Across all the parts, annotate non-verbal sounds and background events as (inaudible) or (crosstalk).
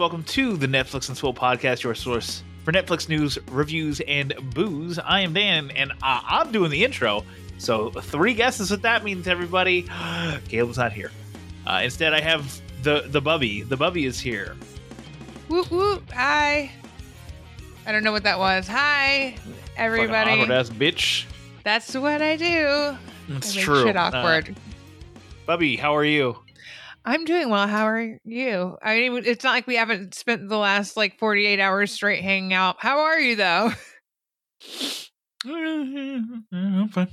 Welcome to the Netflix and Swill podcast, your source for Netflix news, reviews, and booze. I am Dan, and I- I'm doing the intro. So, three guesses what that means, everybody. (gasps) Caleb's not here. Uh, instead, I have the the Bubby. The Bubby is here. Whoop whoop. Hi. I don't know what that was. Hi, everybody. Awkward ass bitch. That's what I do. It's I true. Shit Uh, awkward. Bubby, how are you? I'm doing well. How are you? I mean, it's not like we haven't spent the last like 48 hours straight hanging out. How are you though? I'm (laughs) fine.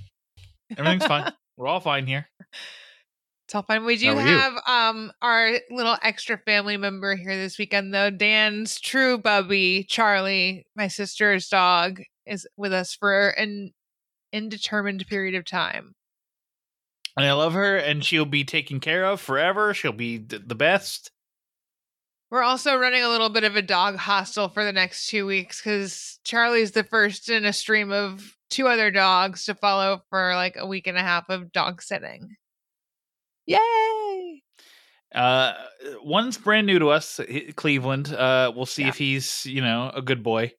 Everything's fine. (laughs) We're all fine here. It's all fine. We do How are you? have um our little extra family member here this weekend though. Dan's true bubby, Charlie, my sister's dog, is with us for an indeterminate period of time. And I love her, and she'll be taken care of forever. She'll be th- the best. We're also running a little bit of a dog hostel for the next two weeks because Charlie's the first in a stream of two other dogs to follow for like a week and a half of dog sitting. Yay! Uh, one's brand new to us, Cleveland. Uh, we'll see Yeah. if he's you know a good boy.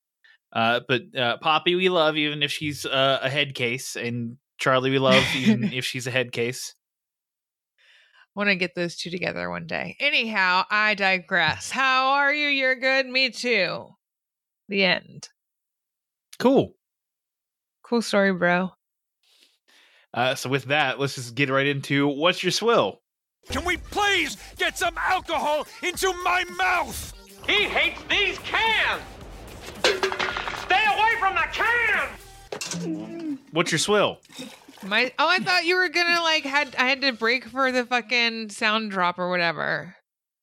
Uh, but uh, Poppy, we love even if she's uh, a head case, and Charlie, we love even (laughs) if she's a head case. Want to get those two together one day. Anyhow, I digress. How are you? You're good. Me too. The end. Cool. Cool story, bro. Uh, so with that, let's just get right into what's your swill. Can we please get some alcohol into my mouth? He hates these cans! Stay away from the can! What's your swill? My oh, I thought you were gonna like had I had to break for the fucking sound drop or whatever.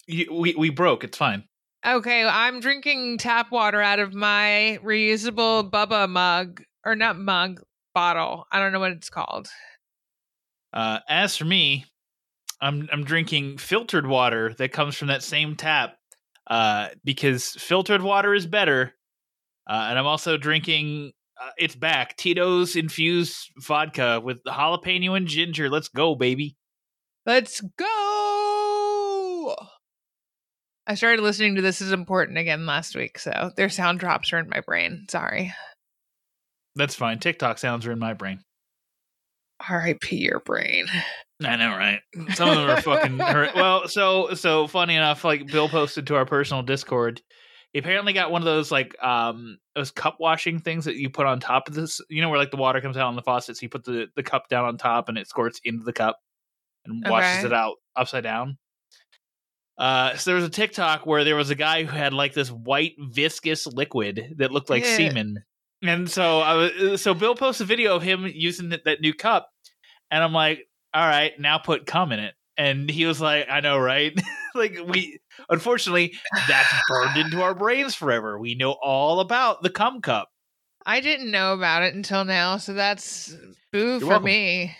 You, we we broke. It's fine. Okay, I'm drinking tap water out of my reusable Bubba mug or not mug bottle. I don't know what it's called. Uh, as for me, I'm I'm drinking filtered water that comes from that same tap. Uh, because filtered water is better. Uh, and I'm also drinking. Uh, it's back. Tito's infused vodka with jalapeno and ginger. Let's go, baby. Let's go. I started listening to This Is Important again last week, so their sound drops are in my brain. Sorry. That's fine. TikTok sounds are in my brain. R.I.P. your brain. I know, right? Some of them are fucking (laughs) hurt. Well, so so funny enough, like Bill posted to our personal Discord. He apparently got one of those like um those cup washing things that you put on top of this. You know where like the water comes out on the faucet, so you put the the cup down on top and it squirts into the cup and washes Okay. it out upside down. Uh, so there was a TikTok where there was a guy who had like this white viscous liquid that looked like Yeah. semen, and so I was so Bill posted a video of him using that, that new cup, and I'm like, all right, now put cum in it. And he was like, I know, right? (laughs) like we unfortunately that's burned into our brains forever. We know all about the cum cup. I didn't know about it until now, so that's boo for welcome. me.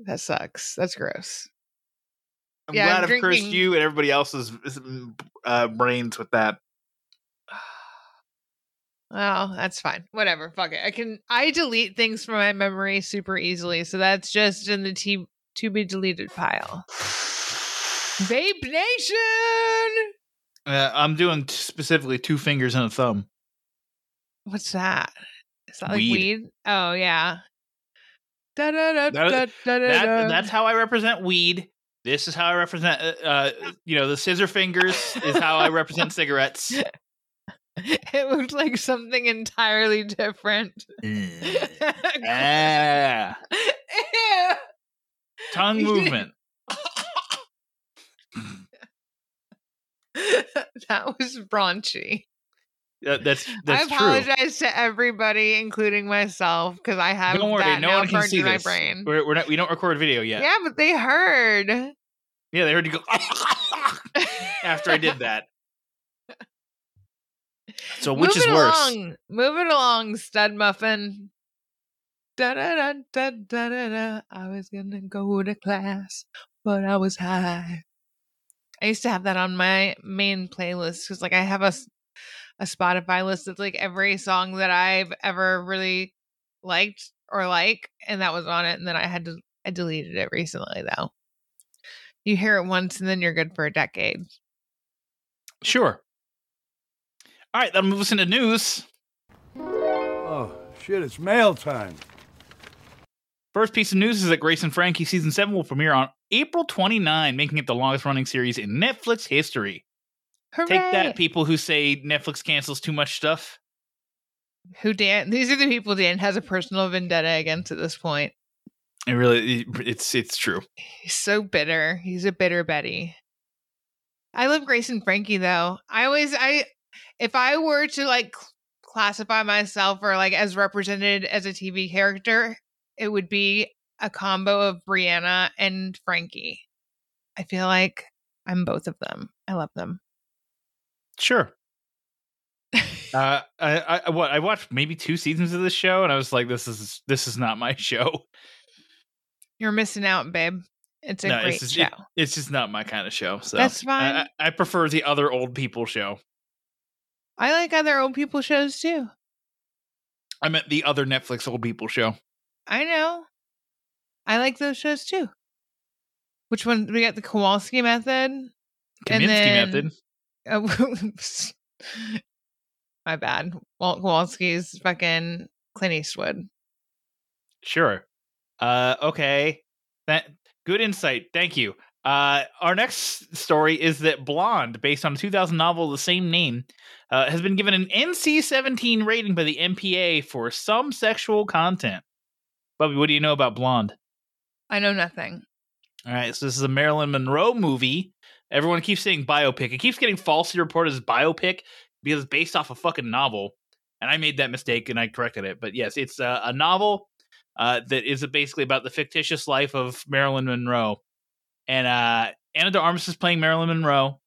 That sucks. That's gross. I'm Yeah, glad I'm I've cursed you and everybody else's uh, brains with that. (sighs) Well, that's fine. Whatever. Fuck it. I can I delete things from my memory super easily, so that's just in the t- to be deleted pile. (sighs) Vape Nation. Uh, I'm doing specifically two fingers and a thumb. What's that? Is that like Weed. weed? Oh yeah. Da da da That-. That, that's how I represent weed. This is how I represent, uh, uh, (laughs) you know, the scissor fingers is how I represent cigarettes. (laughs) It looked like something entirely different. (laughs) ah, Ew. Tongue (laughs) movement. (laughs) that was raunchy. That, that's that's I true. apologize to everybody, including myself, because I have Don't worry, that no now one can see in my this. brain. We're, we're not, we don't record video yet. Yeah, but they heard. Yeah, they heard you go (laughs) after I did that. So which is worse? Along, moving along, stud muffin. Da da da da da da da. I was gonna go to class, but I was high. I used to have that on my main playlist because, like, I have a a Spotify list that's like every song that I've ever really liked or like, and that was on it. And then I had to I deleted it recently though. You hear it once, and then you're good for a decade. Sure. All right, that moves us into news. Oh, shit, it's mail time. First piece of news is that Grace and Frankie season 7 will premiere on April 29, making it the longest running series in Netflix history. Hooray! Take that, people who say Netflix cancels too much stuff. Who Dan? These are the people Dan has a personal vendetta against at this point. It really, it's it's true. He's so bitter. He's a bitter Betty. I love Grace and Frankie though. I always I if I were to like classify myself or like as represented as a TV character, it would be a combo of Brianna and Frankie. I feel like I'm both of them. I love them. Sure. (laughs) uh, I, I what I watched maybe two seasons of this show, and I was like, "This is this is not my show. You're missing out, babe. It's a No, great it's just, show. it- it's just not my kind of show." So That's fine. I, I prefer the other old people show. I like other old people shows too. I meant the other Netflix old people show. I know. I like those shows too. Which one? We got the Kowalski method. Kominsky then- method. Uh, (laughs) my bad. Walt Kowalski's fucking Clint Eastwood. Sure. Uh, okay. That good insight. Thank you. Uh, our next story is that Blonde, based on a 2000 novel of the same name, uh, has been given an NC-17 rating by the MPA for some sexual content. Bubby, what do you know about Blonde? I know nothing. All right, so this is a Marilyn Monroe movie. Everyone keeps saying biopic. It keeps getting falsely reported as biopic because it's based off a fucking novel. And I made that mistake and I corrected it. But yes, it's a, a novel uh, that is basically about the fictitious life of Marilyn Monroe. And uh, Ana de Armas is playing Marilyn Monroe.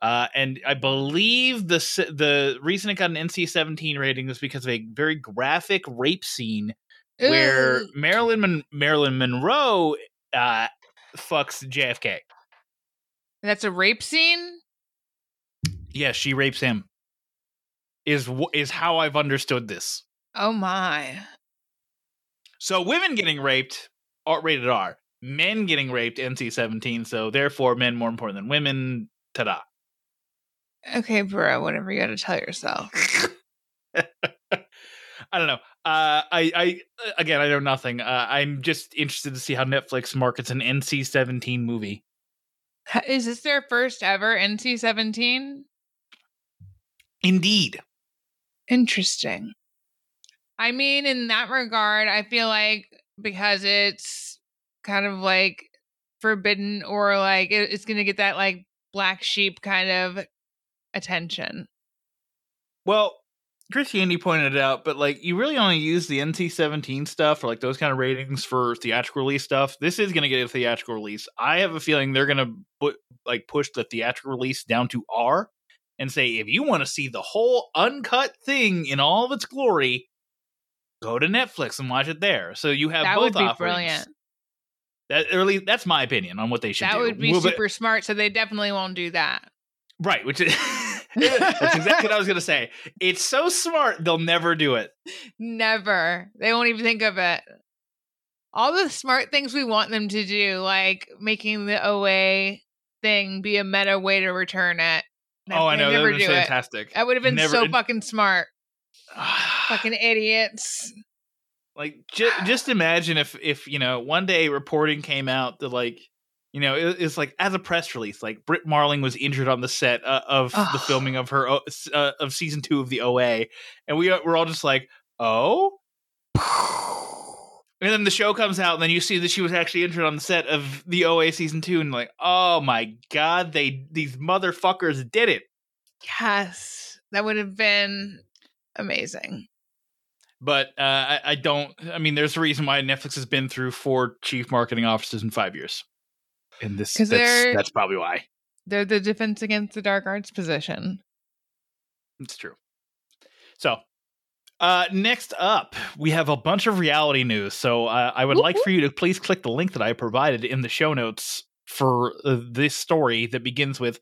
Uh, and I believe the the reason it got an NC-17 rating is because of a very graphic rape scene where Marilyn Mon- Marilyn Monroe uh, fucks JFK. that's a rape scene. Yes, she rapes him. Is is how I've understood this. Oh my! So women getting raped are rated R. Men getting raped NC seventeen. So therefore, men more important than women. Ta-da. Okay, bro. Whatever you got to tell yourself. (laughs) I don't know. Uh, I, I again, I know nothing. Uh, I'm just interested to see how Netflix markets an NC seventeen movie. Is this their first ever NC seventeen? Indeed. Interesting. I mean, in that regard, I feel like because it's kind of like forbidden or like it- it's going to get that like black sheep kind of attention. Well, Christianity pointed it out, but like you really only use the NC seventeen stuff or like those kind of ratings for theatrical release stuff. This is going to get a theatrical release. I have a feeling they're going to put like push the theatrical release down to R and say if you want to see the whole uncut thing in all of its glory, go to Netflix and watch it there. So you have that both would be offerings. brilliant. That early, that's my opinion on what they should That do. would be Well, super smart. So they definitely won't do that. right, which is (laughs) that's exactly what I was going to say. (laughs) It's so smart they'll never do it. Never. They won't even think of it. All the smart things we want them to do, like making the OA thing be a meta way to return it. oh, I know. That Never would be do it. fantastic. That would have been Never- so fucking smart. (sighs) Fucking idiots. like (sighs) ju- just imagine if if you know one day reporting came out that like you know it, it's like as a press release like Brit Marling was injured on the set uh, of the filming of her uh, of season two of the OA, and we are, we're all just like oh. (sighs) And then the show comes out, and then you see that she was actually injured on the set of the OA season two, and like, oh my god, they these motherfuckers did it. Yes. That would have been amazing. But uh, I, I don't. I mean, there's a reason why Netflix has been through four chief marketing officers in five years. And this that's, that's probably why. They're the defense against the dark arts position. It's true. So, uh, next up, we have a bunch of reality news. So, uh, I would like for you to please click the link that I provided in the show notes for uh, this story that begins with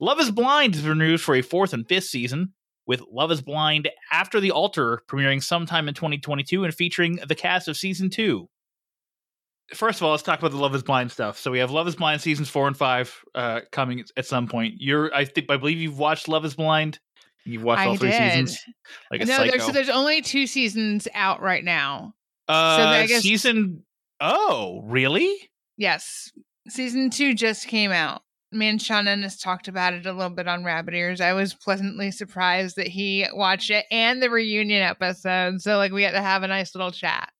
Love is Blind is renewed for a fourth and fifth season, with Love is Blind After the Altar premiering sometime in 2022 and featuring the cast of season two. First of all, let's talk about the Love is Blind stuff. So we have Love is Blind seasons four and five uh, coming at some point. You're, I think, I believe you've watched Love is Blind. You've watched I all three did. seasons, like no, psycho. there's so there's only two seasons out right now. uh, I guess- season. Oh, really? Yes, season two just came out. Me and Shannon has talked about it a little bit on Rabbit Ears. I was pleasantly surprised that he watched it and the reunion episode. So like we got to have a nice little chat.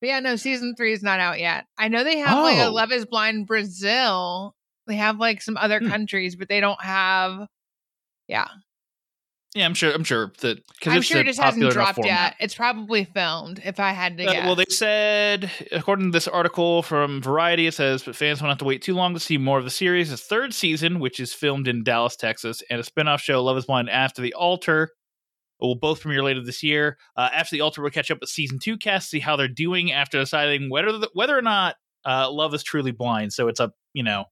But yeah, no, season three is not out yet. I know they have like a Oh. Love Is Blind Brazil. They have like some other Hmm. countries, but they don't have. Yeah, Yeah, I'm sure. I'm sure that because I'm sure it just hasn't dropped yet. It's probably filmed. If I had to Uh, guess. well, they said, according to this article from Variety, it says, but fans won't have to wait too long to see more of the series. Its third season, which is filmed in Dallas, Texas, and a spin-off show, Love is Blind After the Altar, will both premiere later this year. Uh, After the Altar will catch up with season two cast, see how they're doing after deciding whether the, whether or not uh, Love is truly blind. So it's a, you know,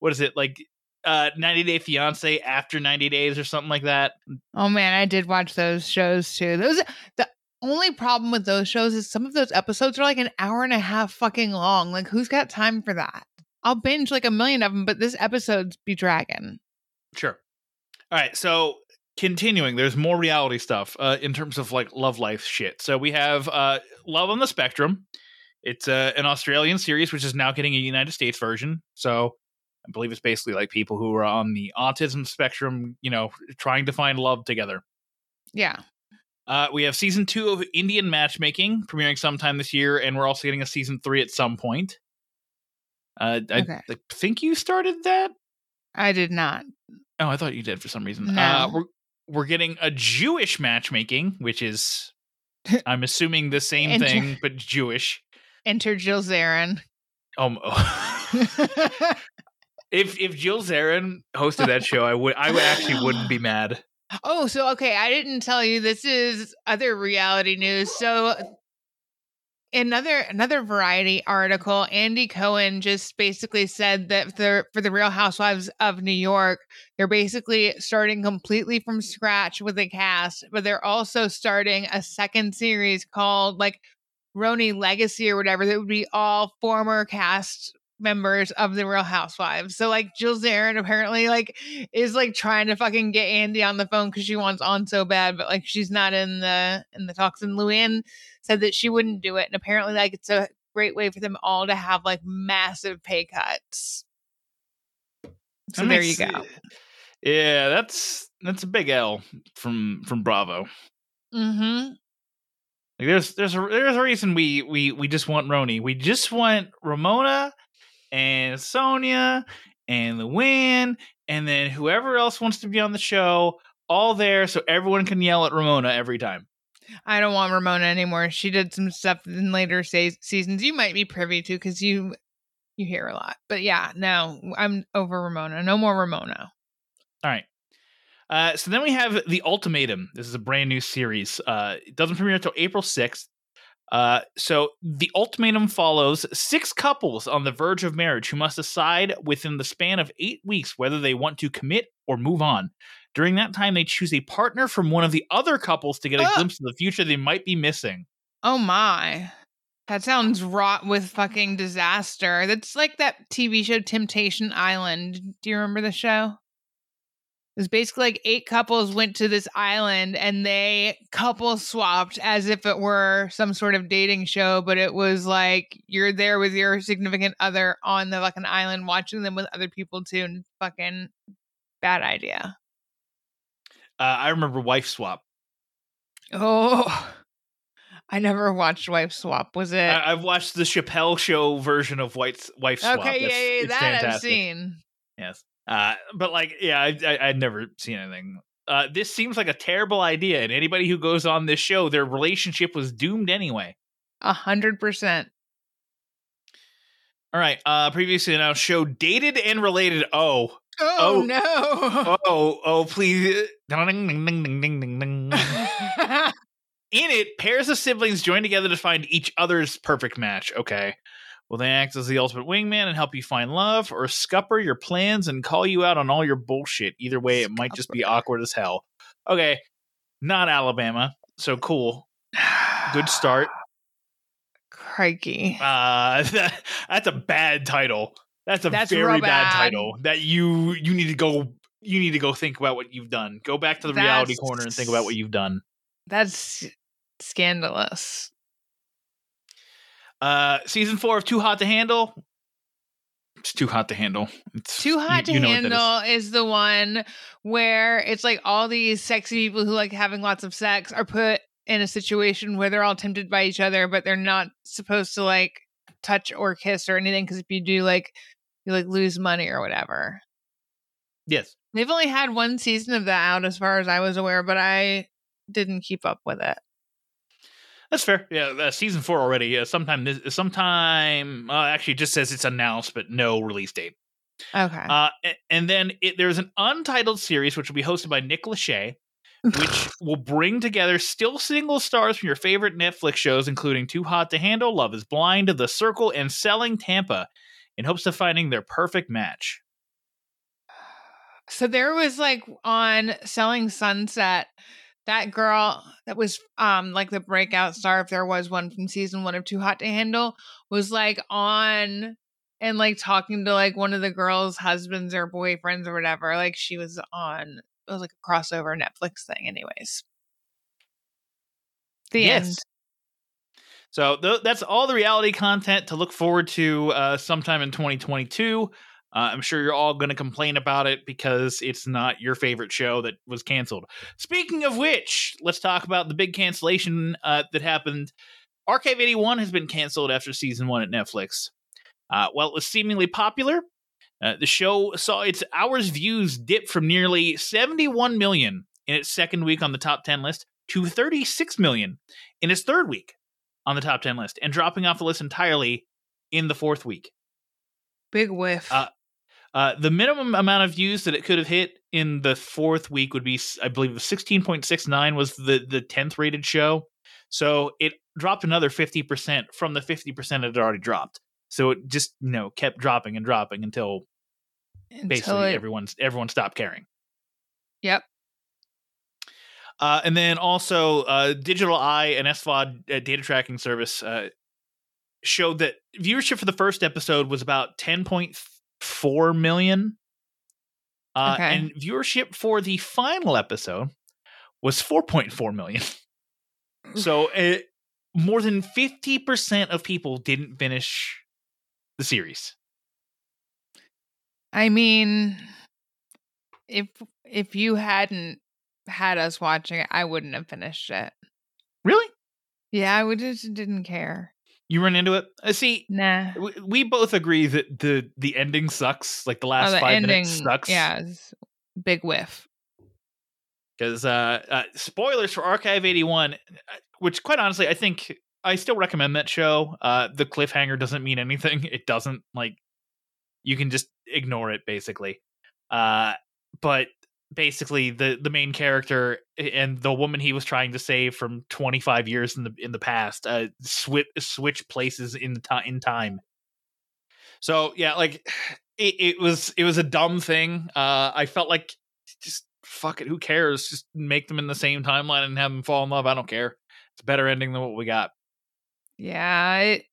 what is it, like uh, 90 Day Fiance after 90 days or something like that? Oh man, I did watch those shows too. Those the only problem with those shows is some of those episodes are like an hour and a half fucking long. Like who's got time for that? I'll binge like a million of them, but this episode's be dragging. Sure. All right. So continuing, there's more reality stuff uh, in terms of like love life shit. So we have uh, Love on the Spectrum. It's uh, an Australian series, which is now getting a United States version. So I believe it's basically like people who are on the autism spectrum, you know, trying to find love together. Yeah. Uh, we have season two of Indian Matchmaking premiering sometime this year, and we're also getting a season three at some point. Uh, I, Okay. I think you started that. I did not. Oh, I thought you did for some reason. No. Uh, we're getting a Jewish matchmaking, which is (laughs) I'm assuming the same Inter- thing but Jewish. Enter Jill Zarin. Um, (laughs) if if Jill Zarin hosted that show, I would I would actually wouldn't be mad. (gasps) oh, so okay, I didn't tell you this is other reality news. So another another variety article andy cohen just basically said that for, for the real housewives of new york they're basically starting completely from scratch with the cast but they're also starting a second series called like RHONY legacy or whatever that would be all former cast members of the real housewives. So like jill zarin apparently like is like trying to fucking get andy on the phone because she wants on so bad but like she's not in the in the talks. And luann said that she wouldn't do it and apparently like it's a great way for them all to have like massive pay cuts. So That there you go. Yeah, that's that's a big L from from Bravo. mm-hmm. Like there's there's a there's a reason we we we just want RHONY. We just want Ramona and Sonja and Luann and then whoever else wants to be on the show all there so everyone can yell at Ramona every time. i don't want ramona anymore she did some stuff in later se- seasons you might be privy to because you you hear a lot but yeah no i'm over ramona no more ramona All right. Uh, so then we have the ultimatum. This is a brand new series. Uh, it doesn't premiere until April sixth. Uh, so the ultimatum follows six couples on the verge of marriage who must decide within the span of eight weeks whether they want to commit or move on. During that time, they choose a partner from one of the other couples to get a glimpse of the future they might be missing. oh my. That sounds wrought with fucking disaster. That's like that tv show temptation island. Do you remember the show It was basically like eight couples went to this island and they couple swapped as if it were some sort of dating show, but it was like you're there with your significant other on the fucking island watching them with other people too. And fucking bad idea. Uh, I remember Wife Swap. Oh, I never watched Wife Swap. Was it? I- I've watched the Chappelle Show version of Wife Wife Swap. okay, yeah, It's- yeah, it's that I've seen. Yes. Uh, but like, yeah, I, I, I'd never seen anything. Uh, this seems like a terrible idea, and anybody who goes on this show, their relationship was doomed anyway. A hundred percent. All right. Uh, previously announced show dated and related. Oh, Oh, Oh. no. oh, oh! Please. (laughs) In it, pairs of siblings join together to find each other's perfect match. Okay. Will they act as the ultimate wingman and help you find love, or scupper your plans and call you out on all your bullshit? Either way, it might just be awkward as hell. Okay. Not Alabama. So cool. Good start. Crikey. Uh, (laughs) that, that's a bad title. That's a That's very bad. bad. title. That you you need to go. You need to go think about what you've done. Go back to the reality corner and think about what you've done. That's scandalous. Uh, season four of Too Hot to Handle. It's too hot to handle. It's Too hot you- to you that is. handle is. the one where it's like all these sexy people who like having lots of sex are put in a situation where they're all tempted by each other, but they're not supposed to like touch or kiss or anything because if you do, like you like lose money or whatever. Yes. They've only had one season of that out as far as I was aware, but I didn't keep up with it. That's fair. Yeah, uh, season four already. Uh, sometime this, sometime. Uh, actually, just says it's announced, but no release date. Okay. Uh, and then it, there's an untitled series which will be hosted by Nick Lachey, which (laughs) will bring together still single stars from your favorite Netflix shows, including Too Hot to Handle, Love Is Blind, The Circle, and Selling Tampa, in hopes of finding their perfect match. So there was like on Selling Sunset, that girl that was um like the breakout star, if there was one from season one of Too Hot to Handle, was like on and like talking to like one of the girls' husbands or boyfriends or whatever. Like she was on it was like a crossover Netflix thing, anyways. The Yes. end. So th- that's all the reality content to look forward to uh, sometime in 2022. Uh, I'm sure you're all going to complain about it because it's not your favorite show that was canceled. Speaking of which, let's talk about the big cancellation uh, that happened. Archive 81 has been canceled after season one at Netflix. Uh, while it was seemingly popular, uh, the show saw its hours views dip from nearly 71 million in its second week on the top 10 list to 36 million in its third week on the top 10 list and dropping off the list entirely in the fourth week. Big whiff. Uh, Uh, the minimum amount of views that it could have hit in the fourth week would be, I believe, the 16.69 was the the 10th rated show. So it dropped another 50% from the 50% it had already dropped. So it just, you know, kept dropping and dropping until Until basically it- everyone's everyone stopped caring. Yep. Uh, and then also, uh, Digital i and SVOD uh, data tracking service uh, showed that viewership for the first episode was about 10.4 million. Uh, Okay. And viewership for the final episode was 4.4 million. so uh, more than 50% of people didn't finish the series. I mean, if if you hadn't had us watching it, I wouldn't have finished it. Really? Yeah, I would just didn't care. You run into it? Uh, see, Nah. we, we both agree that the the ending sucks. Like the last oh, the five ending minutes sucks. Yeah, big whiff. because uh, uh, spoilers for Archive 81, uh, which quite honestly, I think I still recommend that show. Uh, the cliffhanger doesn't mean anything. (laughs) It doesn't like you can just ignore it basically. Uh, but basically, the the main character and the woman he was trying to save from 25 years in the in the past uh, switch switch places in the time in time. So yeah, like (sighs) it, it was it was a dumb thing. Uh, I felt like just fuck it, who cares? Just make them in the same timeline and have them fall in love. I don't care. It's a better ending than what we got. Yeah, it,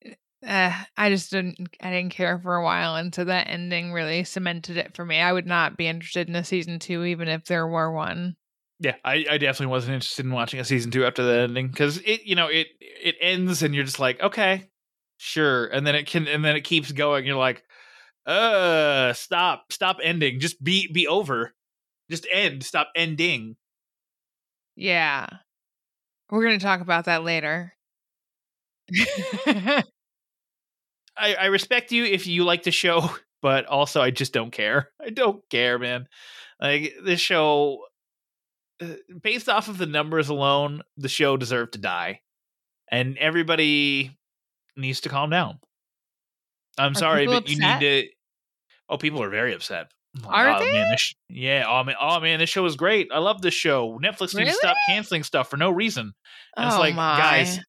uh, I just didn't. I didn't care for a while, and so that ending really cemented it for me. I would not be interested in a season two, even if there were one. Yeah, I, I definitely wasn't interested in watching a season two after the ending because it, you know, it it ends and you're just like, okay, sure, and then it can and then it keeps going. You're like, uh, stop, stop ending, just be be over, just end, stop ending. Yeah, we're gonna talk about that later. (laughs) (laughs) I, I respect you if you like the show, (laughs) but also I just don't care. I don't care, man. Like this show, uh, based off of the numbers alone, the show deserved to die, and everybody needs to calm down. I'm Are sorry, but you need to. Oh, people are very upset. Like, Are oh, they? Man, sh- yeah. Oh man. Oh man, this show is great. I love this show. Netflix needs to stop canceling stuff for no reason. And it's Oh like, my. guys,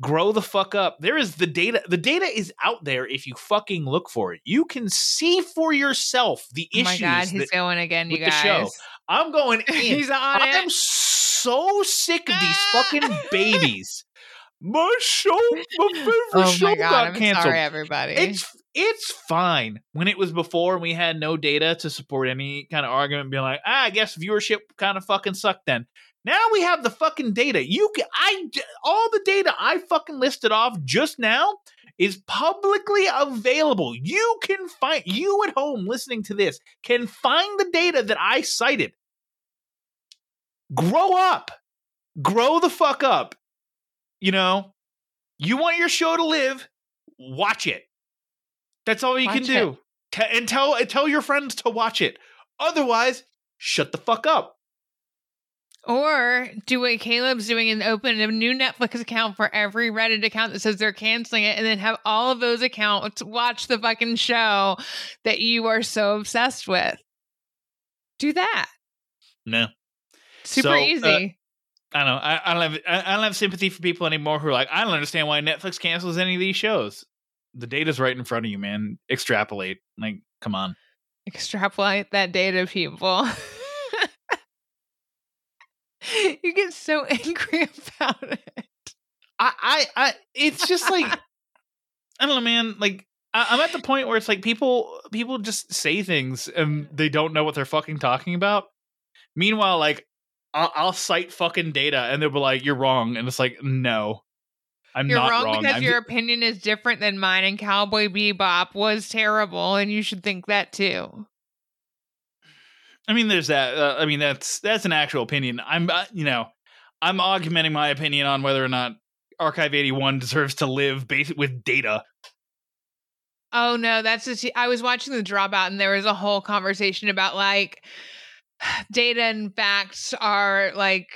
grow the fuck up. There is the data. The data is out there if you fucking look for it. You can see for yourself the issue. Oh my god, he's that- going again, you the guys. show. I'm going (laughs) in. he's on I am so sick of these fucking babies. (laughs) My show, my favorite Oh show my god, got I'm canceled. sorry, everybody. It's it's fine when it was before and we had no data to support any kind of argument, being like, ah, I guess viewership kind of fucking sucked. Then now we have the fucking data. You can I all the data I fucking listed off just now is publicly available. You can find you at home listening to this can find the data that I cited. Grow up. Grow the fuck up. You know, you want your show to live, watch it. That's all you can do. And tell and tell your friends to watch it. Otherwise, shut the fuck up. Or do what Caleb's doing and open a new Netflix account for every Reddit account that says they're canceling it, and then have all of those accounts watch the fucking show that you are so obsessed with. Do that. No. Super So, uh, easy. I don't know. I, I don't have I, I don't have sympathy for people anymore who are like, I don't understand why Netflix cancels any of these shows. The data's right in front of you, man. Extrapolate. Like, come on. Extrapolate that data, people. (laughs) (laughs) you get so (laughs) angry about it. I, I, I it's just like (laughs) I don't know, man. Like I, I'm at the point where it's like people people just say things and they don't know what they're fucking talking about. Meanwhile, like I'll, I'll cite fucking data and they'll be like, "You're wrong," and it's like, "No, I'm You're not wrong, wrong." because I'm your ju- opinion is different than mine, and Cowboy Bebop was terrible, and you should think that too. I mean, there's that. Uh, I mean, that's that's an actual opinion. I'm, uh, you know, I'm augmenting my opinion on whether or not Archive 81 deserves to live based with data. Oh no, that's just I was watching the dropout and there was a whole conversation about like (sighs) data and facts are like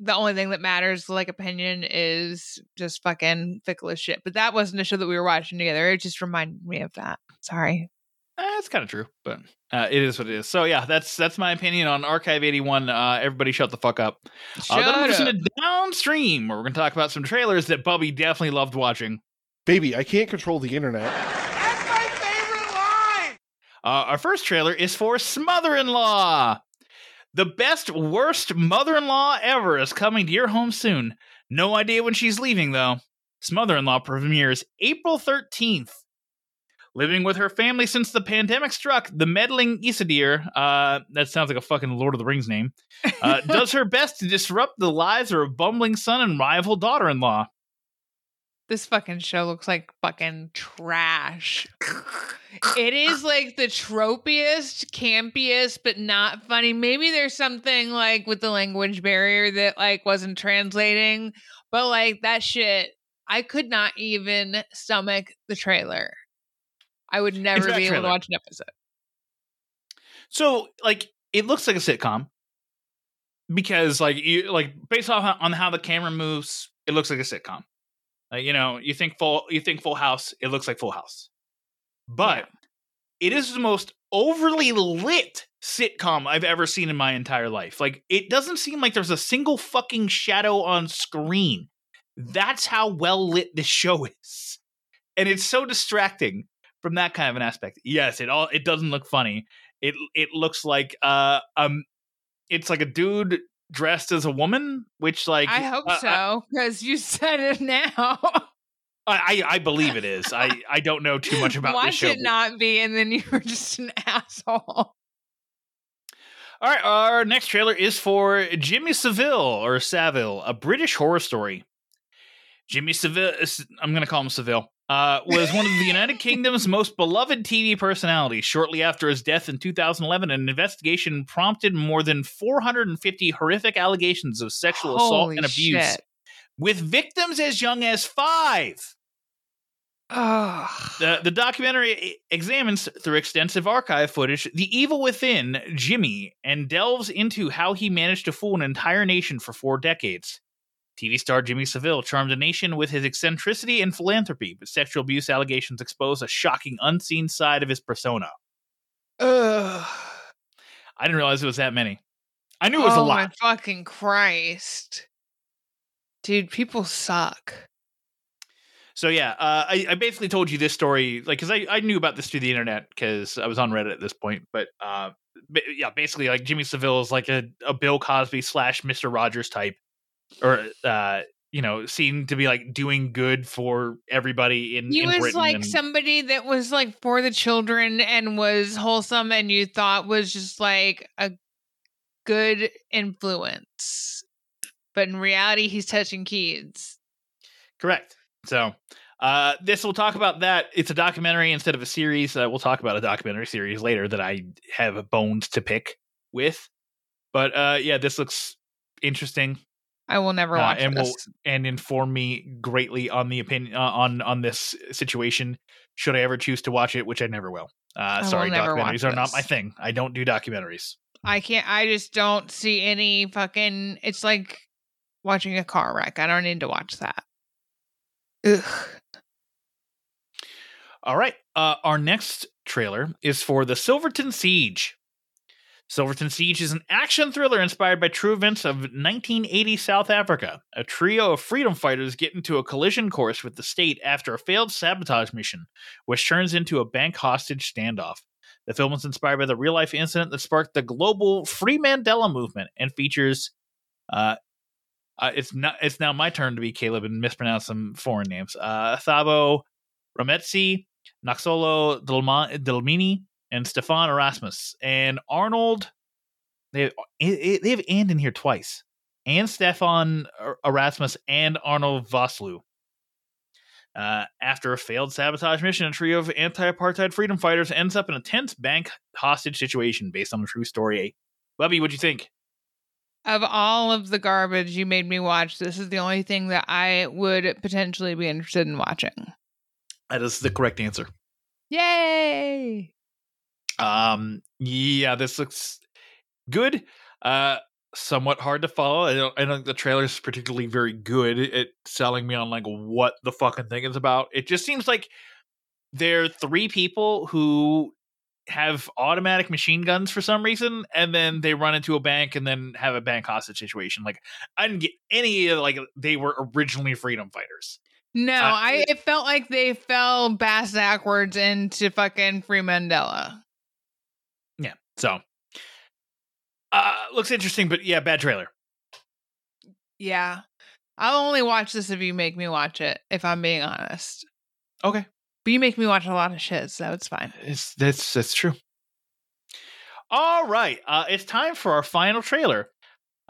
the only thing that matters, like opinion is just fucking fickle as shit. But that wasn't a show that we were watching together. It just reminded me of that. Sorry. Eh, That's kind of true, but uh, it is what it is. So yeah, that's that's my opinion on Archive 81. Uh, everybody, shut the fuck up. Uh, Shut then listen up. to Downstream, where we're going to talk about some trailers that Bubby definitely loved watching. Baby, I can't control the internet. That's my favorite line! Uh, our first trailer is for Smother-in-Law. The best, worst mother-in-law ever is coming to your home soon. No idea when she's leaving, though. Smother-in-Law premieres April 13th. Living with her family since the pandemic struck, the meddling Isadir, uh, that sounds like a fucking Lord of the Rings name, uh, (laughs) does her best to disrupt the lives of her bumbling son and rival daughter-in-law. This fucking show looks like fucking trash. (laughs) it is like the tropiest, campiest, but not funny. Maybe there's something like with the language barrier that like wasn't translating, but like that shit, I could not even stomach the trailer. I would never be able to watch an episode. So, like, it looks like a sitcom because, like, you like based off how- on how the camera moves, it looks like a sitcom. Like, you know, you think full, you think Full House, it looks like Full House, but it is the most overly lit sitcom I've ever seen in my entire life. Like, it doesn't seem like there's a single fucking shadow on screen. That's how well lit this show is, and it's so distracting from that kind of an aspect. Yes, it all it doesn't look funny. It it looks like uh um it's like a dude dressed as a woman, which like I hope uh, so because you (laughs) said it now. I, I believe it is. I I don't know too much (laughs) about this Watch show. it not be, and then (laughs) you were just an asshole. All right, our next trailer is for Jimmy Savile or Savile, a British horror story. Jimmy Savile, I'm going to call him Savile, uh, was one of the United (laughs) Kingdom's most beloved TV personalities. Shortly after his death in 2011, an investigation prompted more than 450 horrific allegations of sexual assault and abuse, shit. with victims as young as five. Ugh. The, the documentary examines through extensive archive footage the evil within Jimmy and delves into how he managed to fool an entire nation for four decades. TV star Jimmy Savile charmed a nation with his eccentricity and philanthropy, but sexual abuse allegations expose a shocking, unseen side of his persona. Ugh. (sighs) I didn't realize it was that many. I knew it was oh a lot. my fucking Christ. Dude, people suck. So yeah, uh, I, I basically told you this story, like, because I, I knew about this through the internet because I was on Reddit at this point. But uh, ba- yeah, basically, like Jimmy Savile is like a, a Bill Cosby slash Mister Rogers type, or uh, you know, seemed to be like doing good for everybody in. He in was Britain like and- somebody that was like for the children and was wholesome and you thought was just like a good influence. But in reality, he's touching kids. Correct. So uh, this will talk about that. It's a documentary instead of a series. Uh, we'll talk about a documentary series later that I have bones to pick with. But uh, yeah, this looks interesting I will never Uh, watch and will- this. and inform me greatly on the opinion uh, on on this situation. Should I ever choose to watch it, which I never will. Uh, will sorry, never watch documentaries are not my thing. I don't do documentaries. I can't. I just don't see any fucking. It's like watching a car wreck. I don't need to watch that. Ugh. All right. Uh, our next trailer is for the Silverton Siege. Silverton Siege is an action thriller inspired by true events of 1980 South Africa. A trio of freedom fighters get into a collision course with the state after a failed sabotage mission, which turns into a bank hostage standoff. The film was inspired by the real life incident that sparked the global Free Mandela movement and features. Uh, uh, it's not. It's now my turn to be Caleb and mispronounce some foreign names. Uh, Thabo Rametsi, Naxolo Delmini, and Stefan Erasmus. And Arnold, they they they have and in here twice. And Stefan Er- Erasmus and Arnold Vosloo. Uh, after a failed sabotage mission, a trio of anti-apartheid freedom fighters ends up in a tense bank hostage situation based on a true story. Bubby, what'd you think? Of all of the garbage you made me watch, this is the only thing that I would potentially be interested in watching. That is the correct answer. Yay! Um, yeah, this looks good. Uh, somewhat hard to follow. I don't, I don't think the trailer is particularly very good at selling me on like what the fucking thing is about. It just seems like there are three people who have automatic machine guns for some reason, and then they run into a bank and then have a bank hostage situation. Like I didn't get any of like they were originally freedom fighters. No, Uh, I it felt like they fell bass backwards into fucking Free Mandela. So uh, looks interesting, but yeah, bad trailer. Yeah. I'll only watch this if you make me watch it, if I'm being honest. Okay. But you make me watch a lot of shit, so it's fine. It's that's that's true. All right, uh, it's time for our final trailer.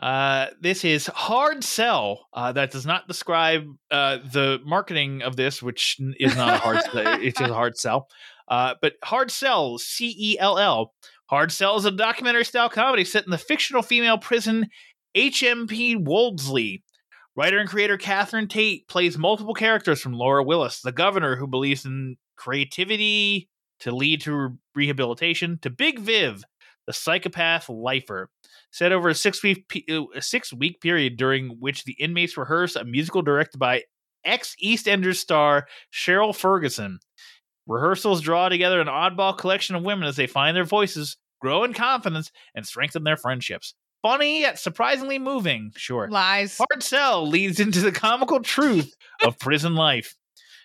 Uh, this is Hard Sell. Uh, that does not describe uh, the marketing of this, which is not a hard. it's just a (laughs) hard sell. Uh, but Hard Sell, C E L L. Hard Sell is a documentary style comedy set in the fictional female prison HMP Wolseley. Writer and creator Catherine Tate plays multiple characters from Laura Willis, the governor who believes in creativity to lead to rehabilitation, to Big Viv, the psychopath lifer. Set over a six week uh, a six week period during which the inmates rehearse a musical directed by ex EastEnders star Cheryl Fergison. Rehearsals draw together an oddball collection of women as they find their voices, grow in confidence, and strengthen their friendships. Funny yet surprisingly moving, sure. Lies. Hard sell leads into the comical truth (laughs) of prison life.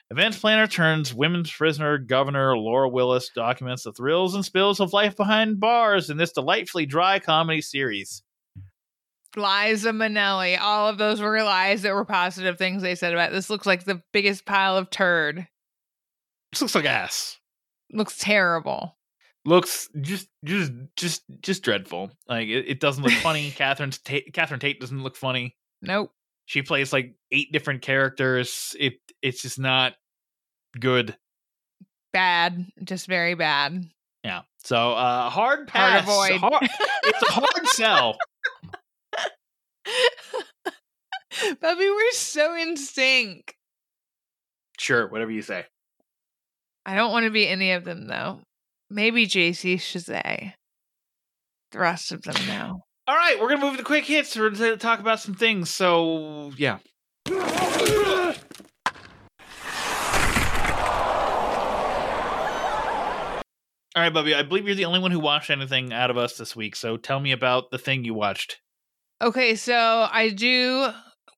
Events planner turns women's prisoner governor Laura Willis documents the thrills and spills of life behind bars in this delightfully dry comedy series. Liza Minnelli. All of those were lies that were positive things they said about it. this. Looks like the biggest pile of turd. This looks like ass. Looks terrible. Looks just just just just dreadful. Like it, it doesn't look funny. (laughs) Catherine's Tate, Catherine Tate doesn't look funny. Nope. She plays like eight different characters. It it's just not good. Bad. Just very bad. Yeah. So uh hard Hard pass. avoid. Hard- it's a hard (laughs) sell. (laughs) Bubby, we're so in sync. Sure, whatever you say. I don't want to be any of them though. Maybe JC Shazay. The rest of them no. All right, we're gonna move to quick hits. We're gonna talk about some things. So yeah. All right, Bubby. I believe you're the only one who watched anything out of us this week. So tell me about the thing you watched. Okay, so I do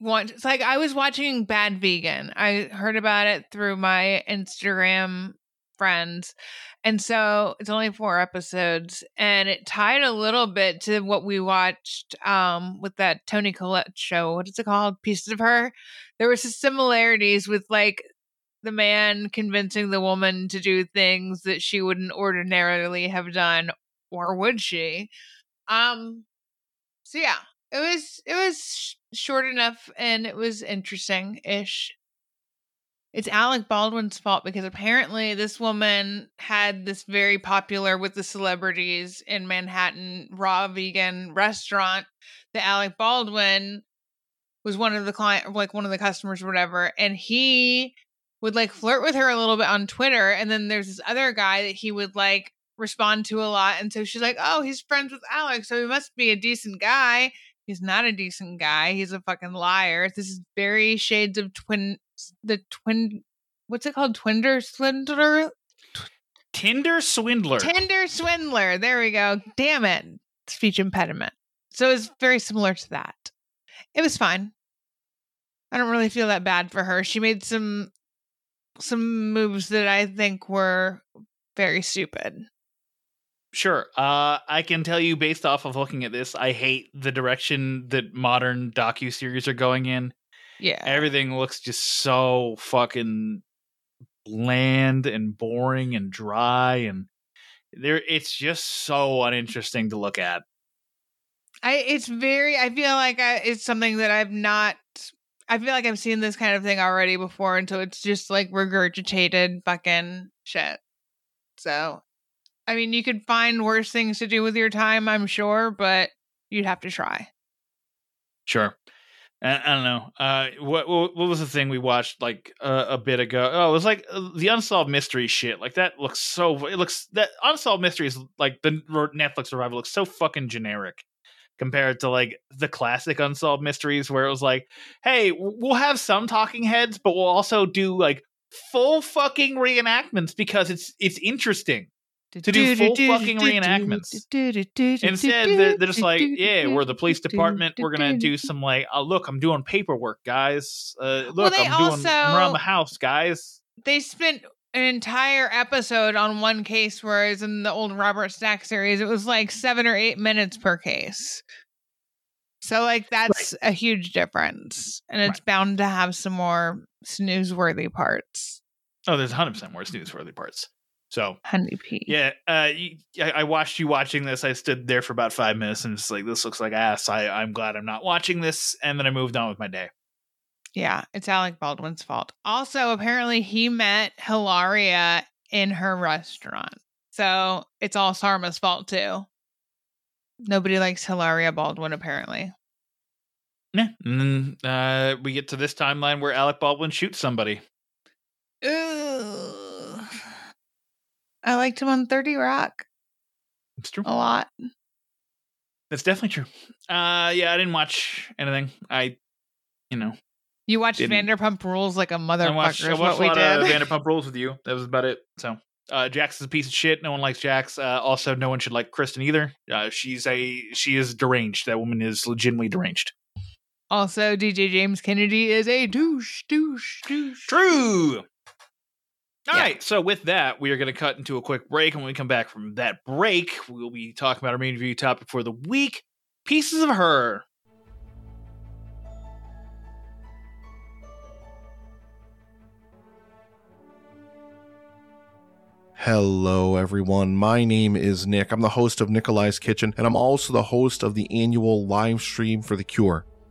want it's like I was watching Bad Vegan. I heard about it through my Instagram friends. And so it's only four episodes and it tied a little bit to what we watched um with that Toni Collette show. What is it called? Pieces of Her. There was some similarities with like the man convincing the woman to do things that she wouldn't ordinarily have done or would she? Um so yeah, it was it was sh- short enough and it was interesting ish. It's Alec Baldwin's fault because apparently this woman had this very popular with the celebrities in Manhattan raw vegan restaurant that Alec Baldwin was one of the client like one of the customers or whatever and he would like flirt with her a little bit on Twitter and then there's this other guy that he would like respond to a lot and so she's like oh he's friends with Alec so he must be a decent guy He's not a decent guy. He's a fucking liar. This is very shades of twin. The twin. What's it called? Twinder swindler. Tinder swindler. Tinder swindler. There we go. Damn it. Speech impediment. So it's very similar to that. It was fine. I don't really feel that bad for her. She made some some moves that I think were very stupid. Sure. Uh, I can tell you based off of looking at this, I hate the direction that modern docu series are going in. Yeah. Everything looks just so fucking bland and boring and dry and there it's just so uninteresting to look at. I it's very I feel like I, it's something that I've not I feel like I've seen this kind of thing already before and so it's just like regurgitated fucking shit. So I mean, you could find worse things to do with your time, I'm sure, but you'd have to try. Sure. I, I don't know. Uh, what, what what was the thing we watched like uh, a bit ago? Oh, it was like uh, the unsolved mystery shit. Like that looks so. It looks that unsolved mysteries like the Netflix revival looks so fucking generic compared to like the classic unsolved mysteries where it was like, hey, we'll have some talking heads, but we'll also do like full fucking reenactments because it's it's interesting to do full fucking reenactments. Instead, they're, they're just like, yeah, we're the police department. We're gonna do some like, oh look, I'm doing paperwork, guys. Uh, look, Well, I'm doing also- I'm around the house, guys. They spent an entire episode on one case, whereas in the old Robert Stack series, it was like seven or eight minutes per case. So, like, that's a huge difference. And it's bound to have some more snooze-worthy parts. Oh, there's 100 percent more newsworthy parts. So Honey P. yeah, uh, you, I, I watched you watching this. I stood there for about five minutes and just like, this looks like ass. I, I'm glad I'm not watching this. And then I moved on with my day. Yeah, it's Alec Baldwin's fault. Also, apparently, he met Hilaria in her restaurant. So it's all Sarma's fault, too. Nobody likes Hilaria Baldwin, apparently. Yeah. And then uh, we get to this timeline where Alec Baldwin shoots somebody. I liked him on 30 Rock It's true. a lot. That's definitely true. Uh, yeah, I didn't watch anything. I, you know, You watched Didn't- Vanderpump Rules like a I motherfucker. watched, I watched a lot of. (laughs) Vanderpump Rules with you. That was about it. So, uh, Jax is a piece of shit. No one likes Jax. Uh, also, no one should like Kristen either. Uh, she's a she is deranged. That woman is legitimately deranged. also, DJ James Kennedy is a douche, douche, douche. True. All right. Yeah. So with that, we are going to cut into a quick break. And when we come back from that break, we'll be talking about our main review topic for the week: pieces of her. Hello, everyone. My name is Nick. I'm the host of Nikolai's Kitchen, and I'm also the host of the annual live stream for the Cure.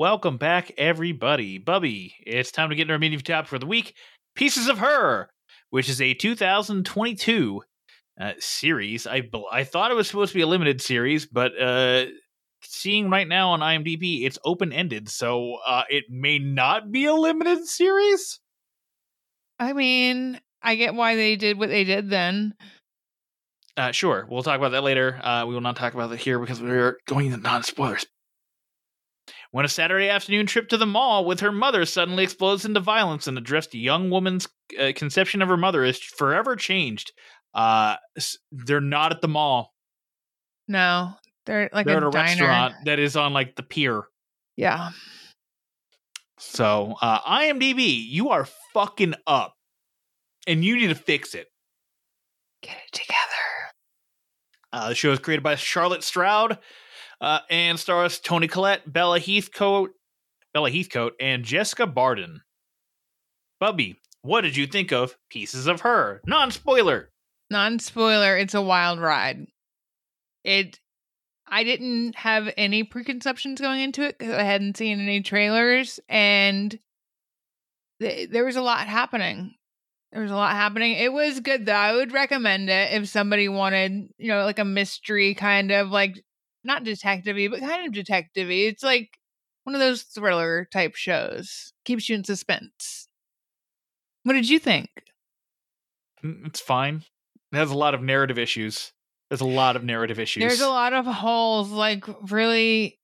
Welcome back, everybody. Bubby, it's time to get into our media top for the week. Pieces of Her, which is a 2022 uh, series. I I thought it was supposed to be a limited series, but uh, seeing right now on IMDb, it's open ended, so uh, it may not be a limited series. I mean, I get why they did what they did then. Uh, sure, we'll talk about that later. Uh, we will not talk about it here because we're going into non spoilers. When a Saturday afternoon trip to the mall with her mother suddenly explodes into violence, and a dressed young woman's uh, conception of her mother is forever changed. Uh, they're not at the mall. No, they're like they're a, at a diner. restaurant that is on like the pier. Yeah. So, uh, IMDb, you are fucking up, and you need to fix it. Get it together. Uh, the show is created by Charlotte Stoudt uh, and stars Tony Collette, Bella Heathcote, Bella Heathcote, and Jessica Barden. Bubby, what did you think of Pieces of Her? Non spoiler. Non spoiler, it's a wild ride. It I didn't have any preconceptions going into it because I hadn't seen any trailers and th- there was a lot happening. There was a lot happening. It was good though. I would recommend it if somebody wanted, you know, like a mystery kind of like not detective but kind of detective It's like one of those thriller type shows. Keeps you in suspense. What did you think? Mm, It's fine. It has a lot of narrative issues. There's a lot of narrative issues. There's a lot of holes, like really.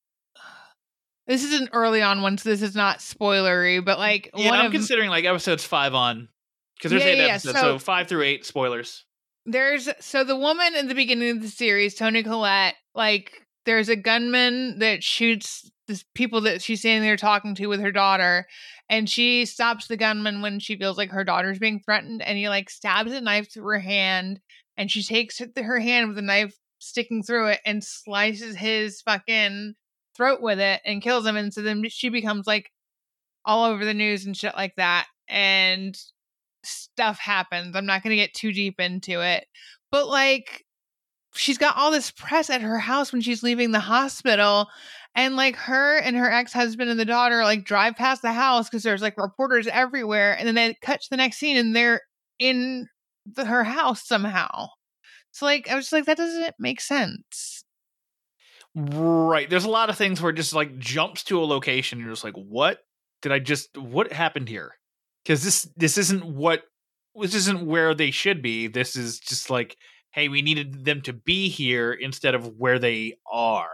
This isn't early on one, so this is not spoilery, but like Yeah, one I'm of considering like episodes five on because there's Yeah, eight yeah, episodes, so, so- five through eight spoilers. there's so the woman in the beginning of the series, Toni Collette, like there's a gunman that shoots the people that she's standing there talking to with her daughter, and she stops the gunman when she feels like her daughter's being threatened, and he like stabs a knife through her hand, and she takes her hand with the knife sticking through it and slices his fucking throat with it and kills him, and so then she becomes like all over the news and shit like that, and stuff happens. I'm not going to get too deep into it, but like she's got all this press at her house when she's leaving the hospital and like her and her ex-husband and the daughter like drive past the house because there's like reporters everywhere and then they cut to the next scene and they're in the, her house somehow so like i was just like that doesn't make sense Right. There's a lot of things where it just like jumps to a location. And you're just like, what did I just? What happened here? Because this this isn't what this isn't where they should be. This is just like, hey, we needed them to be here instead of where they are.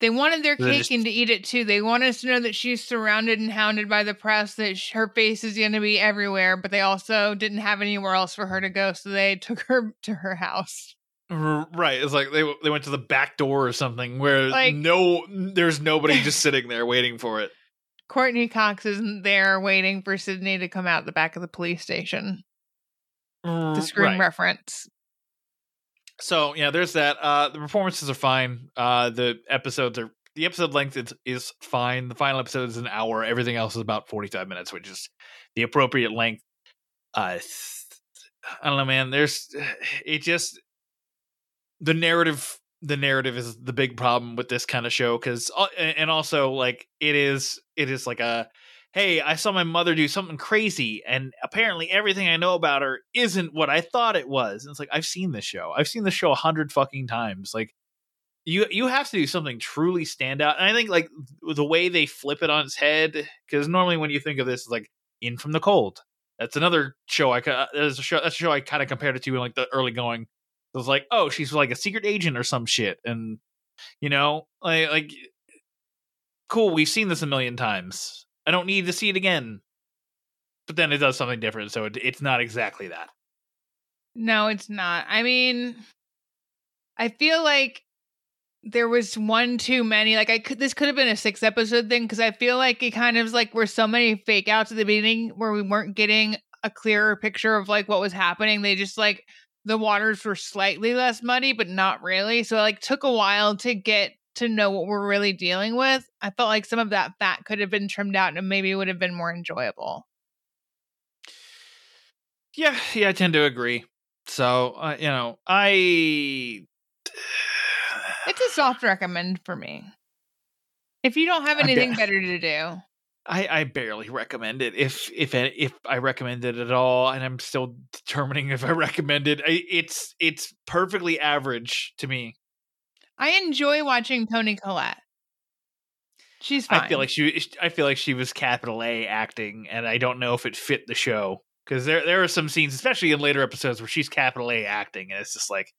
they wanted their They're cake just- and to eat it too they want us to know that she's surrounded and hounded by the press that sh- her face is going to be everywhere but they also didn't have anywhere else for her to go so they (laughs) took her to her house Right. It's like they they went to the back door or something where Like- no, there's nobody just sitting there waiting for it. Courteney Cox isn't there waiting for Sydney to come out the back of the police station. Mm, the screen Right. reference. So yeah, there's that. Uh, the performances are fine. Uh, the episodes are the episode length is, is fine. The final episode is an hour. Everything else is about 45 minutes, which is the appropriate length. Uh, I don't know, man. There's (sighs) it just the narrative. The narrative is the big problem with this kind of show because, and also like it is, it is like a hey, I saw my mother do something crazy, and apparently everything I know about her isn't what I thought it was. And it's like I've seen this show. I've seen this show a hundred fucking times. Like you, you have to do something truly stand out. And I think like the way they flip it on its head, because normally when you think of this, it's like In from the Cold. That's another show. I there's a show. That's a show I kind of compared it to in like the early going. It was like, oh, she's like a secret agent or some shit, and you know, like like cool. We've seen this a million times. I don't need to see it again. But then it does something different, so it, it's not exactly that. No, it's not. I mean, I feel like there was one too many. Like I could this could have been a six episode thing because I feel like it kind of like were so many fake outs at the beginning where we weren't getting a clearer picture of like what was happening. They just like the waters were slightly less muddy, but not really. So it like took a while to get to know what we're really dealing with. I felt like some of that fat could have been trimmed out and maybe would have been more enjoyable. Yeah, yeah, I tend to agree. So, uh, you know, I (sighs) It's a soft recommend for me. If you don't have anything bet- better to do, I, I barely recommend it. If if if I recommend it at all, and I'm still determining if I recommend it, I, it's it's perfectly average to me. I enjoy watching Toni Collette. She's fine. I feel like she I feel like she was capital A acting, and I don't know if it fit the show because there there are some scenes, especially in later episodes, where she's capital A acting, and it's just like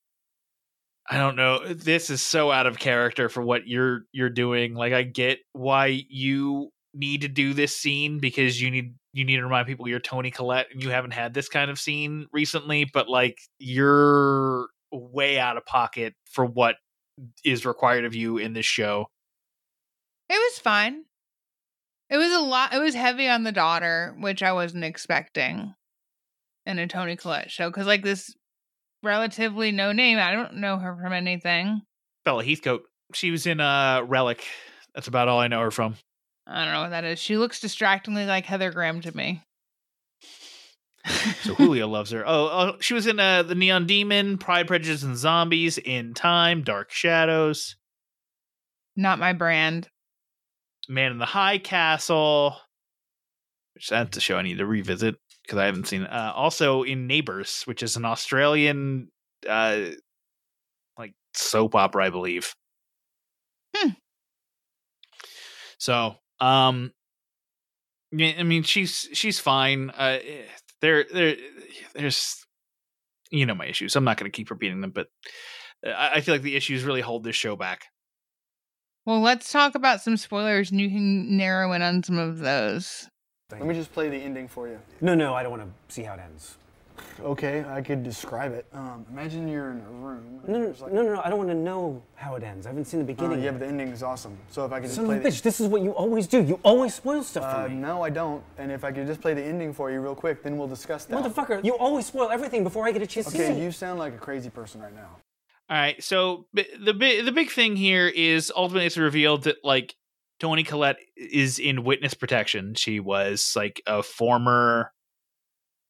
I don't know. This is so out of character for what you're you're doing. Like I get why you need to do this scene because you need you need to remind people you're Toni Collette and you haven't had this kind of scene recently, but like you're way out of pocket for what is required of you in this show. It was fine. It was a lot. It was heavy on the daughter, which I wasn't expecting in a Toni Collette show. Because like this relatively no name, I don't know her from anything. Bella Heathcote. She was in uh Relic. That's about all I know her from. I don't know what that is. She looks distractingly like Heather Graham to me. So Julia loves her. Oh, oh, she was in uh, the Neon Demon, Pride, Prejudice, and Zombies, In Time, Dark Shadows, Not my brand. Man in the High Castle, which that's a show I need to revisit because I haven't seen. Uh, also in Neighbors, which is an Australian uh, like soap opera, I believe. Hmm. So, um, yeah, I mean, she's she's fine. Uh, eh, there, there, there's, you know, my issues. I'm not going to keep repeating them, but uh, I, I feel like the issues really hold this show back. Well, let's talk about some spoilers and you can narrow in on some of those. Let me just play the ending for you. No, no, I don't want to see how it ends. Okay, I could describe it. Um, imagine you're in a room. No, no, like- no, no, no, I don't want to know how it ends. I haven't seen the Uh, beginning. yeah, yet. but the ending is awesome. So if I could just Son play of a bitch, this is what you always do. You always spoil stuff Uh, for me. no, I don't. And if I could just play the ending for you real quick, then we'll discuss that. Motherfucker, you always spoil everything before I get a chance to see Okay, you sound like a crazy person right now. All right, so bi- the big the big thing here is ultimately it's revealed that like Toni Collette is in witness protection. She was like a former,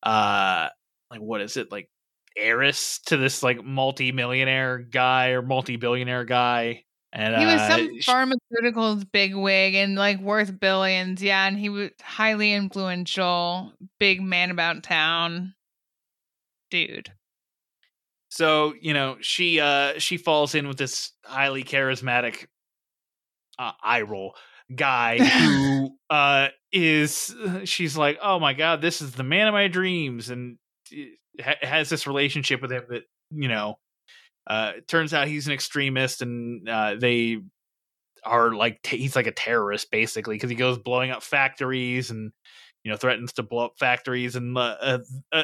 uh, like what is it like heiress to this like multi millionaire guy or multi billionaire guy, and He was uh, some pharmaceuticals bigwig and like worth billions. Yeah, and he was highly influential, big man about town dude. so you know she uh she falls in with this highly charismatic uh, eye roll guy (laughs) who uh is she's like oh my god this is the man of my dreams and ha- has this relationship with him that you know uh turns out he's an extremist and uh they are like t- he's like a terrorist basically because he goes blowing up factories and you know threatens to blow up factories and uh, uh, uh,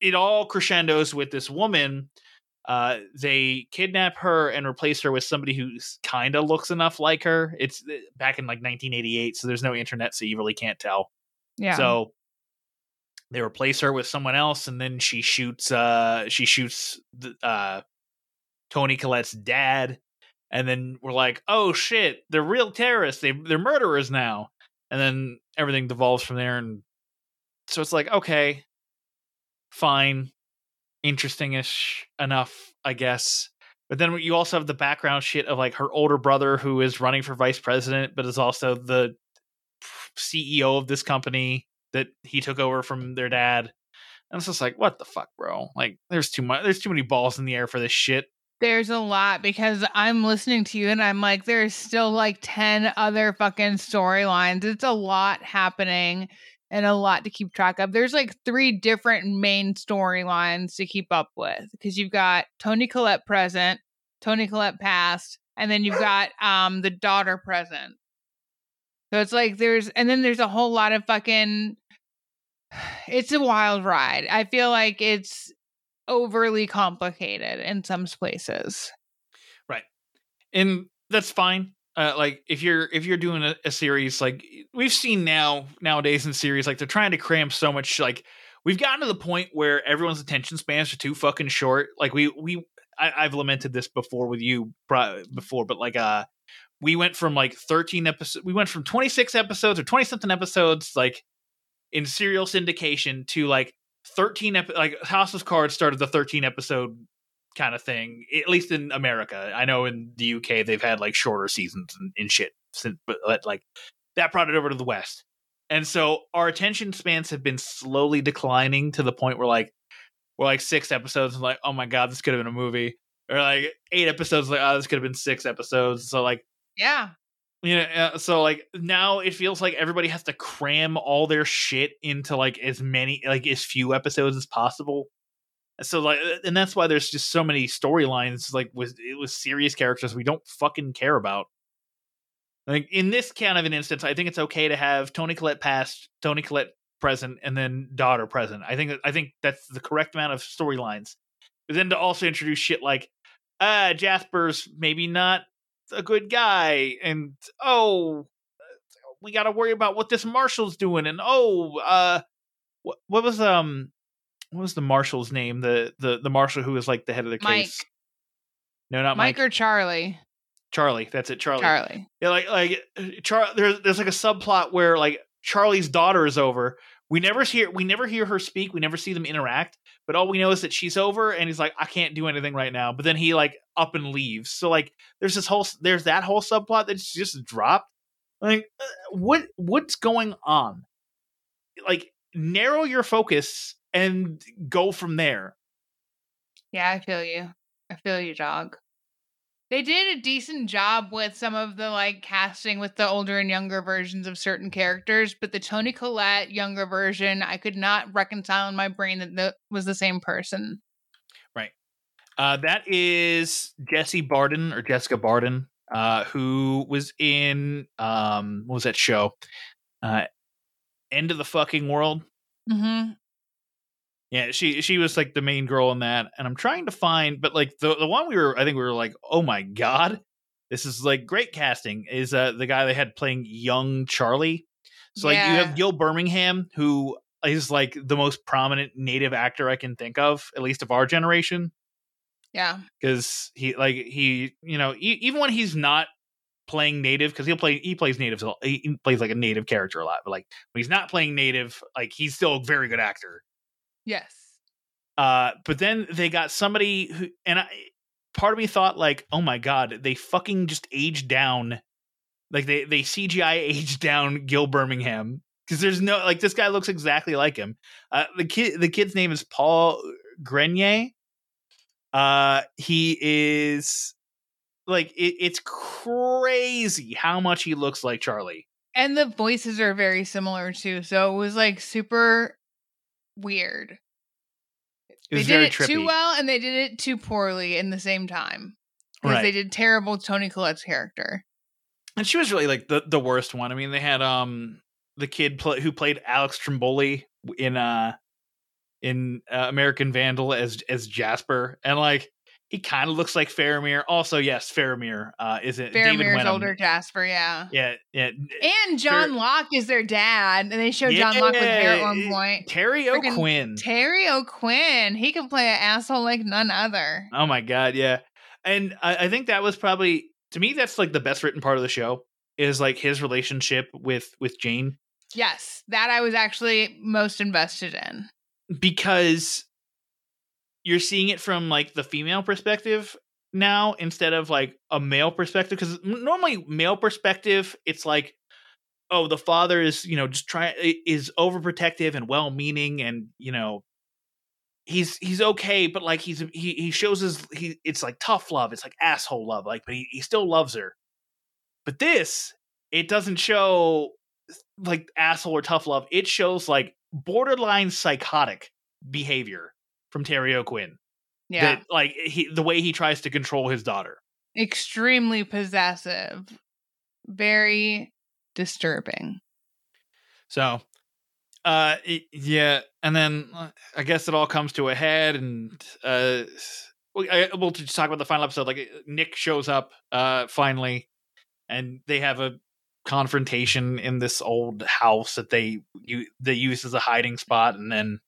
it all crescendos with this woman uh, they kidnap her and replace her with somebody who kind of looks enough like her. It's uh, back in like 1988, so there's no internet, so you really can't tell. Yeah. So they replace her with someone else, and then she shoots. Uh, she shoots the, uh, Toni Collette's dad, and then we're like, "Oh shit, they're real terrorists. They they're murderers now." And then everything devolves from there, and so it's like, okay, fine, interesting-ish enough, I guess. But then you also have the background shit of like her older brother who is running for vice president, but is also the CEO of this company that he took over from their dad. And it's just like, what the fuck, bro? Like, there's too much. There's too many balls in the air for this shit. There's a lot because I'm listening to you and I'm like, there's still like 10 other fucking storylines. It's a lot happening and a lot to keep track of. There's like three different main storylines to keep up with because you've got Toni Collette present, Toni Collette past, and then you've got um the daughter present. So it's like there's and then there's a whole lot of fucking it's a wild ride. I feel like it's overly complicated in some places. Right. and that's fine. Uh, like if you're if you're doing a, a series like we've seen now nowadays in series, like they're trying to cram so much. Like we've gotten to the point where everyone's attention spans are too fucking short. Like we we I, I've lamented this before with you before, but like uh we went from like 13 episodes we went from 26 episodes or 20 something episodes like in serial syndication to like 13 ep- like house of cards started the 13 episode kind of thing at least in america. I know in the uk they've had like shorter seasons and, and shit since but like that brought it over to the west. And so our attention spans have been slowly declining to the point where like we're like six episodes and like oh my god this could have been a movie. Or like eight episodes like oh this could have been six episodes. So like Yeah. You know, uh, so like now it feels like everybody has to cram all their shit into like as many, like as few episodes as possible. So like, uh, and that's why there's just so many storylines like with with serious characters we don't fucking care about. Like in this kind of an instance, I think it's okay to have Toni Collette past, Toni Collette present, and then daughter present. I think I think that's the correct amount of storylines. But then to also introduce shit like, ah, Jasper's maybe not a good guy and oh we got to worry about what this marshal's doing and oh uh what, what was um what was the marshal's name? The the the marshal who was like the head of the Mike. case no not Mike mike, or Charlie? charlie that's it charlie. Charlie. yeah like like Char- there's there's like a subplot where like charlie's daughter is over. We never hear we never hear her speak. We never see them interact but all we know is that she's over and he's like i can't do anything right now. But then he like up and leaves. So like there's this whole there's that whole subplot that's just dropped. Like uh, what what's going on? Like narrow your focus and go from there. Yeah, I feel you. I feel you, dog. They did a decent job with some of the like casting with the older and younger versions of certain characters, but the Toni Collette younger version, I could not reconcile in my brain that that was the same person. Right. Uh that is jesse barden or jessica barden uh who was in um what was that show uh end of the fucking world Mm-hmm. Yeah, she she was like the main girl in that, and I'm trying to find, but like the the one we were, I think we were like, oh my god, this is like great casting. Is uh the guy they had playing young Charlie? So like you have Gil Birmingham, who is like the most prominent native actor I can think of, at least of our generation, Yeah. because he like he you know e- even when he's not playing native because he'll play he plays native he plays like a native character a lot but like when he's not playing native like he's still a very good actor Yes. uh, but then they got somebody who, and I, part of me thought like, oh my god, they fucking just aged down, like they they CGI (laughs) aged down Gil Birmingham because there's no like this guy looks exactly like him. Uh, the kid, the kid's name is Paul Grenier. Uh, he is like it, it's crazy how much he looks like Charlie. And the voices are very similar too. So it was like super weird. It They did it trippy. too well and they did it too poorly in the same time. Because Right. they did terrible Toni Collette's character. and she was really like the the worst one. I mean, they had um the kid pl- who played Alex Trimboli in uh in uh, American Vandal as as Jasper, and like he kind of looks like Faramir. Also, yes, Faramir uh, is it David Faramir's older Jasper, yeah. Yeah, yeah. And John Locke is their dad, and they show John Locke with hair at one point. Terry Freaking O'Quinn. Terry O'Quinn, he can play an asshole like none other. Oh my god, yeah. And I, I think that was probably to me that's like the best written part of the show is like his relationship with with Jane Yes, that I was actually most invested in. because you're seeing it from like the female perspective now instead of like a male perspective because normally male perspective it's like oh the father is you know just trying is overprotective and well-meaning and you know he's he's okay but like he's he he shows his he it's like tough love it's like asshole love like but he, he still loves her. But this it doesn't show like asshole or tough love it shows like borderline psychotic behavior from Terry O'Quinn. Yeah. That like he the way he tries to control his daughter. Extremely possessive. Very disturbing. So uh it- yeah, and then uh, I guess it all comes to a head and uh we- I, we'll just talk about the final episode. Like Nick shows up uh finally, and they have a confrontation in this old house that they you they use as a hiding spot, and then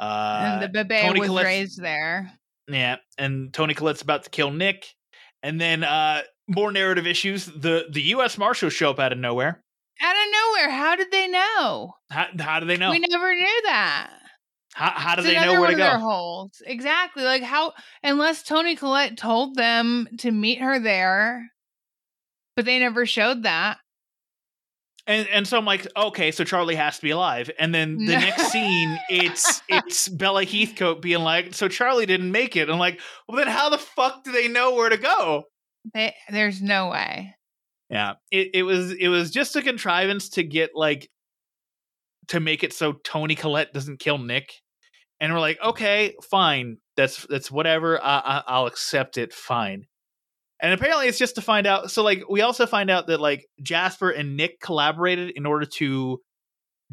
uh and the bebe Tony was Collette's- raised there. yeah, and Toni Collette's about to kill Nick, and then uh more narrative issues. The the U.S. Marshals show up out of nowhere. Out of nowhere, how did they know? How, how do they know? We never knew that. How, how do It's they know where one to of their go? holes. Exactly. Like how unless Toni Collette told them to meet her there, but they never showed that. And and so I'm like, okay, so Charlie has to be alive. And then the (laughs) next scene, it's it's Bella Heathcote being like, so Charlie didn't make it. I'm like, well, then how the fuck do they know where to go? They, there's no way. Yeah, it it was it was just a contrivance to get like to make it so Toni Collette doesn't kill Nick. And we're like, okay, fine, that's that's whatever. I, I, I'll accept it. Fine. And apparently, it's just to find out. So, like, we also find out that like Jasper and Nick collaborated in order to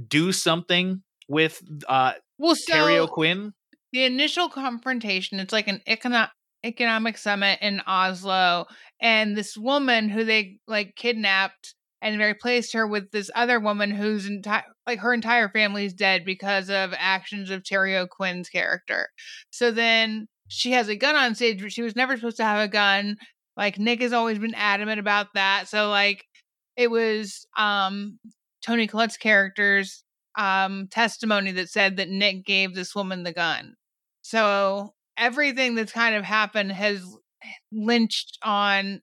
do something with uh Well, so Terry O'Quinn. the initial confrontation it's like an econo- economic summit in oslo and this woman who they like kidnapped and replaced her with this other woman whose entire like her entire family's dead because of actions of terry o'quinn's character so then she has a gun on stage but she was never supposed to have a gun like nick has always been adamant about that so like it was um toni collette's character's um testimony that said that nick gave this woman the gun so everything that's kind of happened has lynched on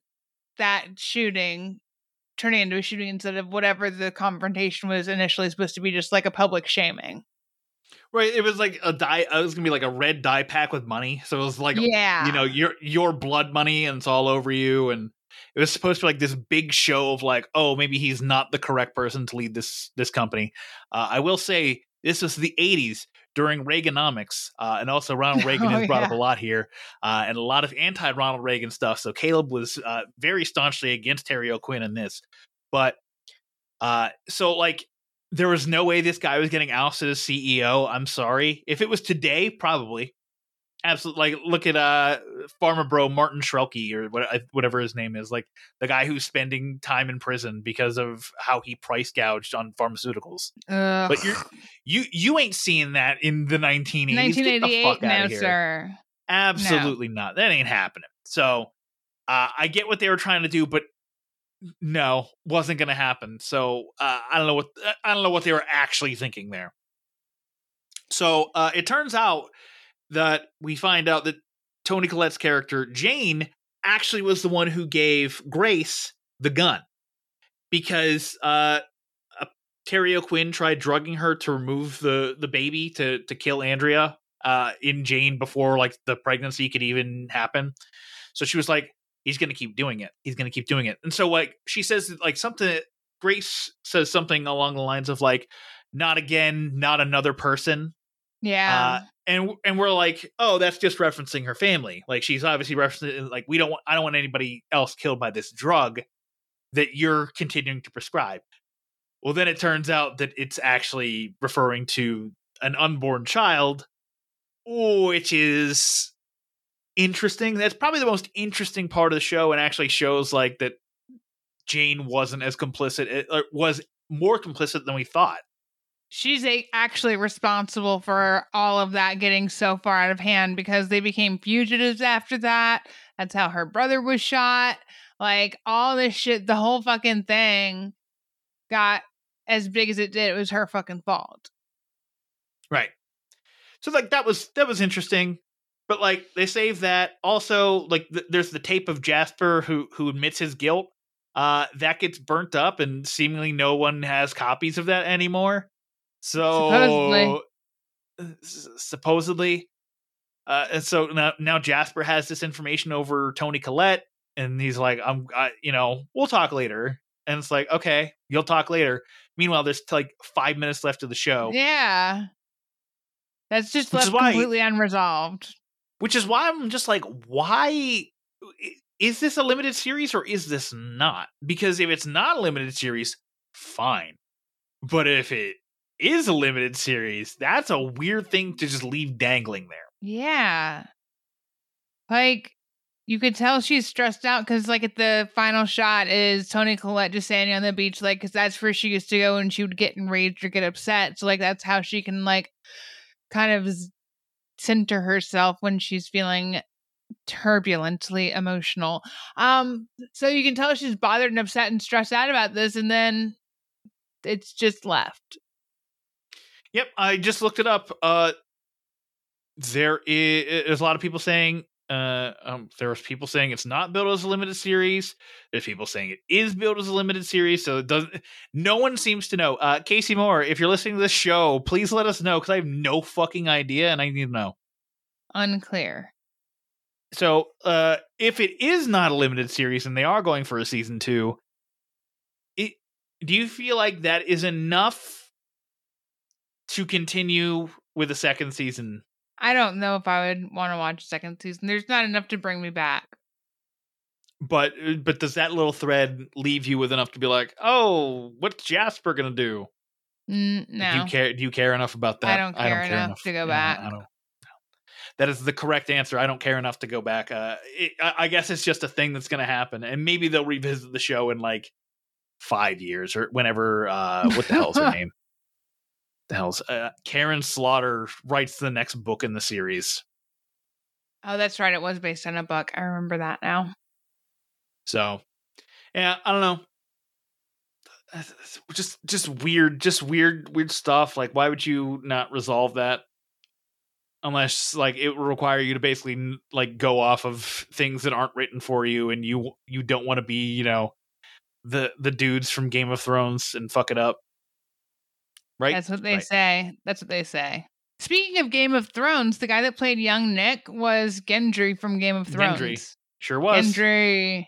that shooting, turning into a shooting instead of whatever the confrontation was initially supposed to be, just like a public shaming. Right, it was like a die. It was gonna be like a red die pack with money. So it was like, Yeah. you know, your your blood money, and it's all over you. And it was supposed to be like this big show of like, oh, maybe he's not the correct person to lead this this company. Uh, I will say this was the '80s during Reaganomics, uh, and also Ronald (laughs) Reagan Oh, has brought up a lot here, uh, and a lot of anti-Ronald Reagan stuff. So Caleb was uh, very staunchly against Terry O'Quinn in this, but uh, so like there was no way this guy was getting ousted as CEO. I'm sorry. If it was today, probably. Absolutely. Like look at uh Pharma Bro Martin Shrelke or what, uh, whatever his name is, like the guy who's spending time in prison because of how he price gouged on pharmaceuticals. Ugh. But you're you you ain't seeing that in the 1980s. Get the 1988 fuck now, outta here. sir. Absolutely not. That ain't happening. So uh, I get what they were trying to do, but no, wasn't going to happen. So uh, I don't know what I don't know what they were actually thinking there. So uh, it turns out that we find out that Toni Collette's character Jane actually was the one who gave Grace the gun because uh, uh, Terry O'Quinn tried drugging her to remove the the baby to to kill Andrea uh, in Jane before like the pregnancy could even happen. So she was like, "He's going to keep doing it. He's going to keep doing it." And so like she says like something. Grace says something along the lines of like, "Not again, not another person." Yeah. Uh, and and we're like, oh, that's just referencing her family. Like she's obviously referencing like we don't want I don't want anybody else killed by this drug that you're continuing to prescribe. Well, then it turns out that it's actually referring to an unborn child, which is interesting. That's probably the most interesting part of the show, and actually shows like that Jane wasn't as complicit, eh, it, was more complicit than we thought. She's a- actually responsible for all of that getting so far out of hand because they became fugitives after that. That's how her brother was shot. Like all this shit, the whole fucking thing got as big as it did. It was her fucking fault. Right. So like that was that was interesting, but like they save that. Also, like th- there's the tape of Jasper who who admits his guilt. Uh, that gets burnt up, and seemingly no one has copies of that anymore. So Supposedly. s- supposedly, uh, and so now now Jasper has this information over Toni Collette, and he's like, "I'm, I, you know, we'll talk later." And it's like, okay, you'll talk later. Meanwhile, there's like five minutes left of the show. Yeah. That's just Which left completely unresolved. Which is why I'm just like, why is this a limited series or is this not? Because if it's not a limited series, fine. But if it is a limited series, that's a weird thing to just leave dangling there. Yeah. Like you could tell she's stressed out because, like, at the final shot is Toni Collette just standing on the beach, like, because that's where she used to go and she would get enraged or get upset. So, like, that's how she can like kind of center herself when she's feeling turbulently emotional. Um, so you can tell she's bothered and upset and stressed out about this, and then it's just left. Yep, I just looked it up. Uh, there is there's a lot of people saying uh, um, there's people saying it's not built as a limited series. There's people saying it is built as a limited series. So it doesn't. No one seems to know. Uh, Casey Moore, if you're listening to this show, please let us know because I have no fucking idea and I need to know. Unclear. So uh, if it is not a limited series and they are going for a season two, it, do you feel like that is enough to continue with a second season? I don't know if I would want to watch second season. There's not enough to bring me back. But uh, but does that little thread leave you with enough to be like, oh, what's Jasper gonna do? Mm, no, Do you care? Do you care enough about that? I don't care enough to go back. I don't. That is the correct answer. I don't care enough to go back. Uh, it, I, I guess it's just a thing that's going to happen, and maybe they'll revisit the show in like five years or whenever. Uh, what the hell's her (laughs) name? The hell's uh, Karin Slaughter writes the next book in the series. Oh, that's right. It was based on a book. I remember that now. So, yeah, I don't know. Just, just weird, just weird, weird stuff. Like, why would you not resolve that? Unless, like, it would require you to basically like go off of things that aren't written for you, and you you don't want to be, you know, the the dudes from Game of Thrones and fuck it up, right? That's what they Right. say. That's what they say. Speaking of Game of Thrones, the guy that played young Nick was Gendry from Game of Thrones. Gendry. Sure was. Gendry.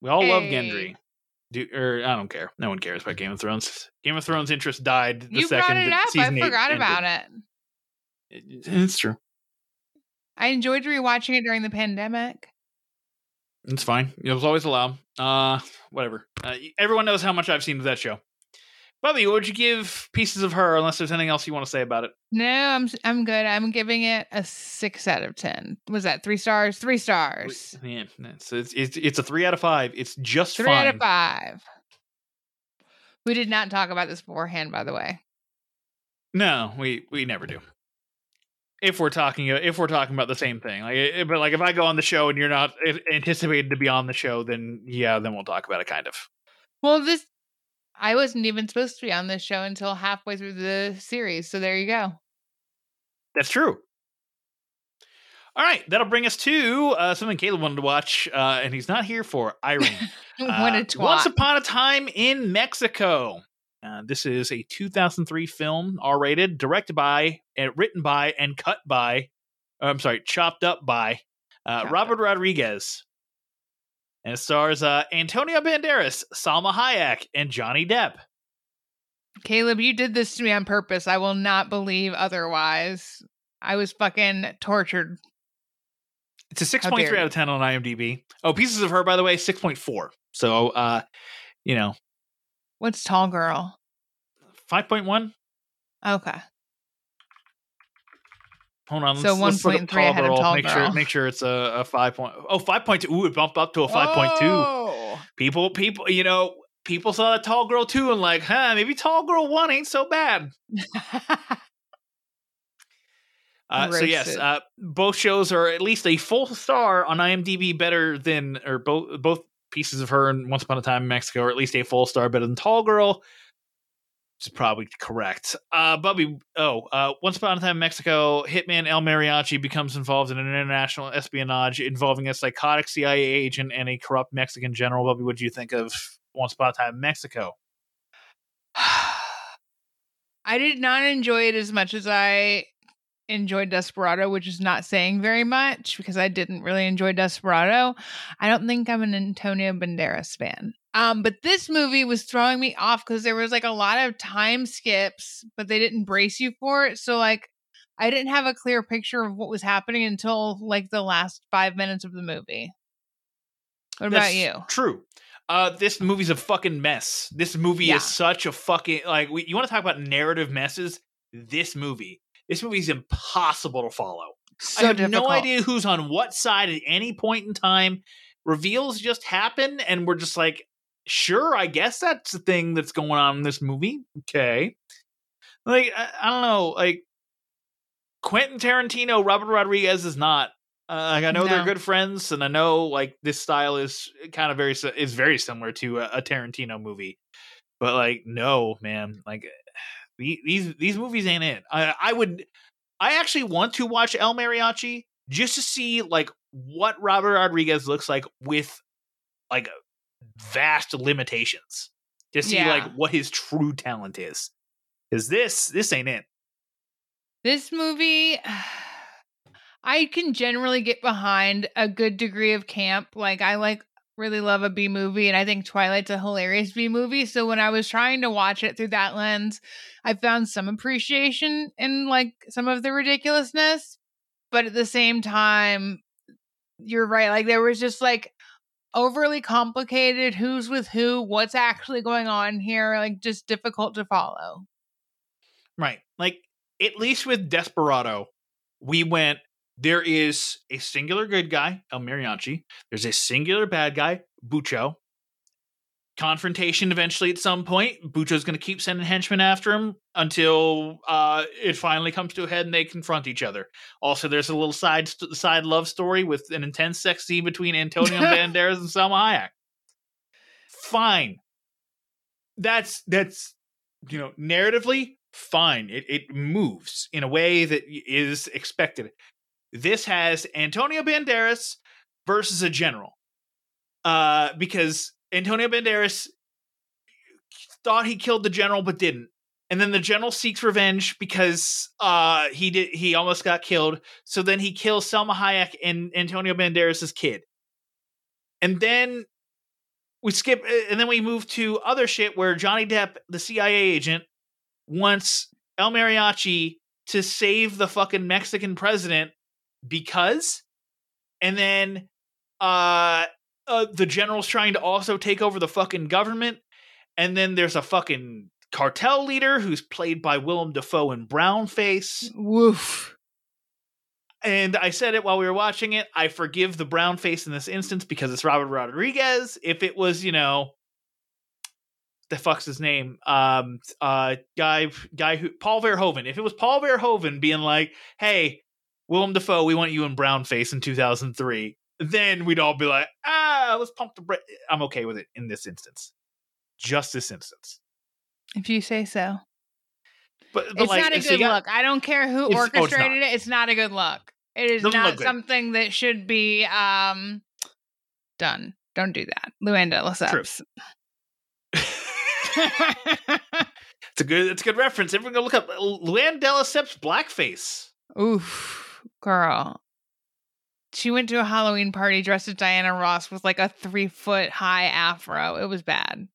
We all love Hey. Gendry. Do, or I don't care. No one cares about Game of Thrones. Game of Thrones interest died the You second brought it up. I forgot about it. It- It's true. I enjoyed rewatching it during the pandemic. It's fine. It was always allowed. Uh, whatever. Uh, everyone knows how much I've seen of that show. Bobby, what would you give Pieces of Her? Unless there's anything else you want to say about it. No, I'm I'm good. I'm giving it a six out of ten. Was that three stars? Three stars. Yeah, it's it's it's, it's a three out of five. It's just Three fine. out of five. We did not talk about this beforehand, by the way. No, we we never do. If we're talking if we're talking about the same thing, like, eh, but like if I go on the show and you're not eh, anticipated to be on the show, then yeah, then we'll talk about it. Kind of. Well, this I wasn't even supposed to be on this show until halfway through the series, so there you go. That's true. All right, that'll bring us to uh, something Caleb wanted to watch, uh, and he's not here for Irene. (laughs) what Uh, a twat. Once Upon a Time in Mexico. Uh, this is a 2003 film, R rated, directed by, and written by, and cut by, uh, I'm sorry, chopped up by uh, Chopped Robert Rodriguez. And it stars uh, Antonio Banderas, Salma Hayek, and Johnny Depp. Caleb, you did this to me on purpose. I will not believe otherwise. I was fucking tortured. It's a 6.3 out of 10 on IMDb. Oh, Pieces of Her, by the way, 6.4. So, uh, you know, What's Tall Girl? 5.1. Okay. Hold on. So let's, let's 1.3 ahead of Tall make Girl. sure make sure it's a, a 5. Point, oh, 5.2. Ooh, it bumped up to a 5.2. Oh. People, people, you know, people saw that Tall Girl 2 and like, huh, maybe Tall Girl 1 ain't so bad. (laughs) Uh, so yes, uh, both shows are at least a full star on IMDb, better than or both both pieces of her and Once Upon a Time in Mexico are at least a full star better than Tall Girl, is probably correct. Uh, Bubby, oh, uh, Once Upon a Time in Mexico, hitman El Mariachi becomes involved in an international espionage involving a psychotic CIA agent and a corrupt Mexican general. Bubby, what do you think of Once Upon a Time in Mexico? (sighs) I did not enjoy it as much as I enjoyed Desperado, which is not saying very much because I didn't really enjoy Desperado. I don't think I'm an Antonio Banderas fan. Um, but this movie was throwing me off because there was like a lot of time skips, but they didn't brace you for it. So like I didn't have a clear picture of what was happening until like the last five minutes of the movie. What about That's you? True. Uh, this movie's a fucking mess. This movie Yeah. is such a fucking like. We, you want to talk about narrative messes? This movie. This movie is impossible to follow. So I have difficult. no idea who's on what side at any point in time. Reveals just happen, and we're just like, sure, I guess that's the thing that's going on in this movie. Okay. Like, I, I don't know. Like, Quentin Tarantino, Robert Rodriguez is not. Uh, like, I know they're good friends, and I know like this style is kind of very is very similar to a, a Tarantino movie, but like, no, man, like these these movies ain't it. I I would I actually want to watch El Mariachi just to see like what Robert Rodriguez looks like with like vast limitations. To see Yeah. like what his true talent is. Cuz this this ain't it. This movie, (sighs) I can generally get behind a good degree of camp. Like, I like really love a B movie, and I think Twilight's a hilarious B movie. So when I was trying to watch it through that lens, I found some appreciation in like some of the ridiculousness. But at the same time, you're right. Like, there was just like overly complicated who's with who, what's actually going on here, like, just difficult to follow. Right. Like at least with Desperado, we went there is a singular good guy, El Mariachi. There's a singular bad guy, Bucho. Confrontation eventually at some point. Bucho's going to keep sending henchmen after him until uh, it finally comes to a head and they confront each other. Also, there's a little side side love story with an intense sex scene between Antonio (laughs) Banderas and Salma Hayek. Fine. That's that's you know narratively fine. It it moves in a way that is expected. This has Antonio Banderas versus a general. Uh because Antonio Banderas thought he killed the general but didn't. And then the general seeks revenge because uh he did he almost got killed. So then he kills Salma Hayek and Antonio Banderas' kid. And then we skip and then we move to other shit where Johnny Depp, the CIA agent, wants El Mariachi to save the fucking Mexican president because and then uh, uh the general's trying to also take over the fucking government and then there's a fucking cartel leader who's played by Willem Dafoe in brownface Woof. and I said it while we were watching it. I forgive the brown face in this instance because it's Robert Rodriguez. If it was, you know, the fuck's his name? Um, uh, guy, guy who Paul Verhoeven. If it was Paul Verhoeven being like, "Hey, Willem Dafoe, we want you in brown face in 2003," then we'd all be like, "Ah, let's pump the brakes." I'm okay with it in this instance, just this instance. If you say so. But, but it's like, not a good got- look. I don't care who It's- oh, it's orchestrated it. It's not a good look. It is Doesn't not something that should be um done. Don't do that. Luann de Lesseps. (laughs) (laughs) It's a good. It's a good reference. Everyone go look up Luann de blackface. Oof, girl. She went to a Halloween party dressed as Diana Ross with like a three foot high afro. It was bad.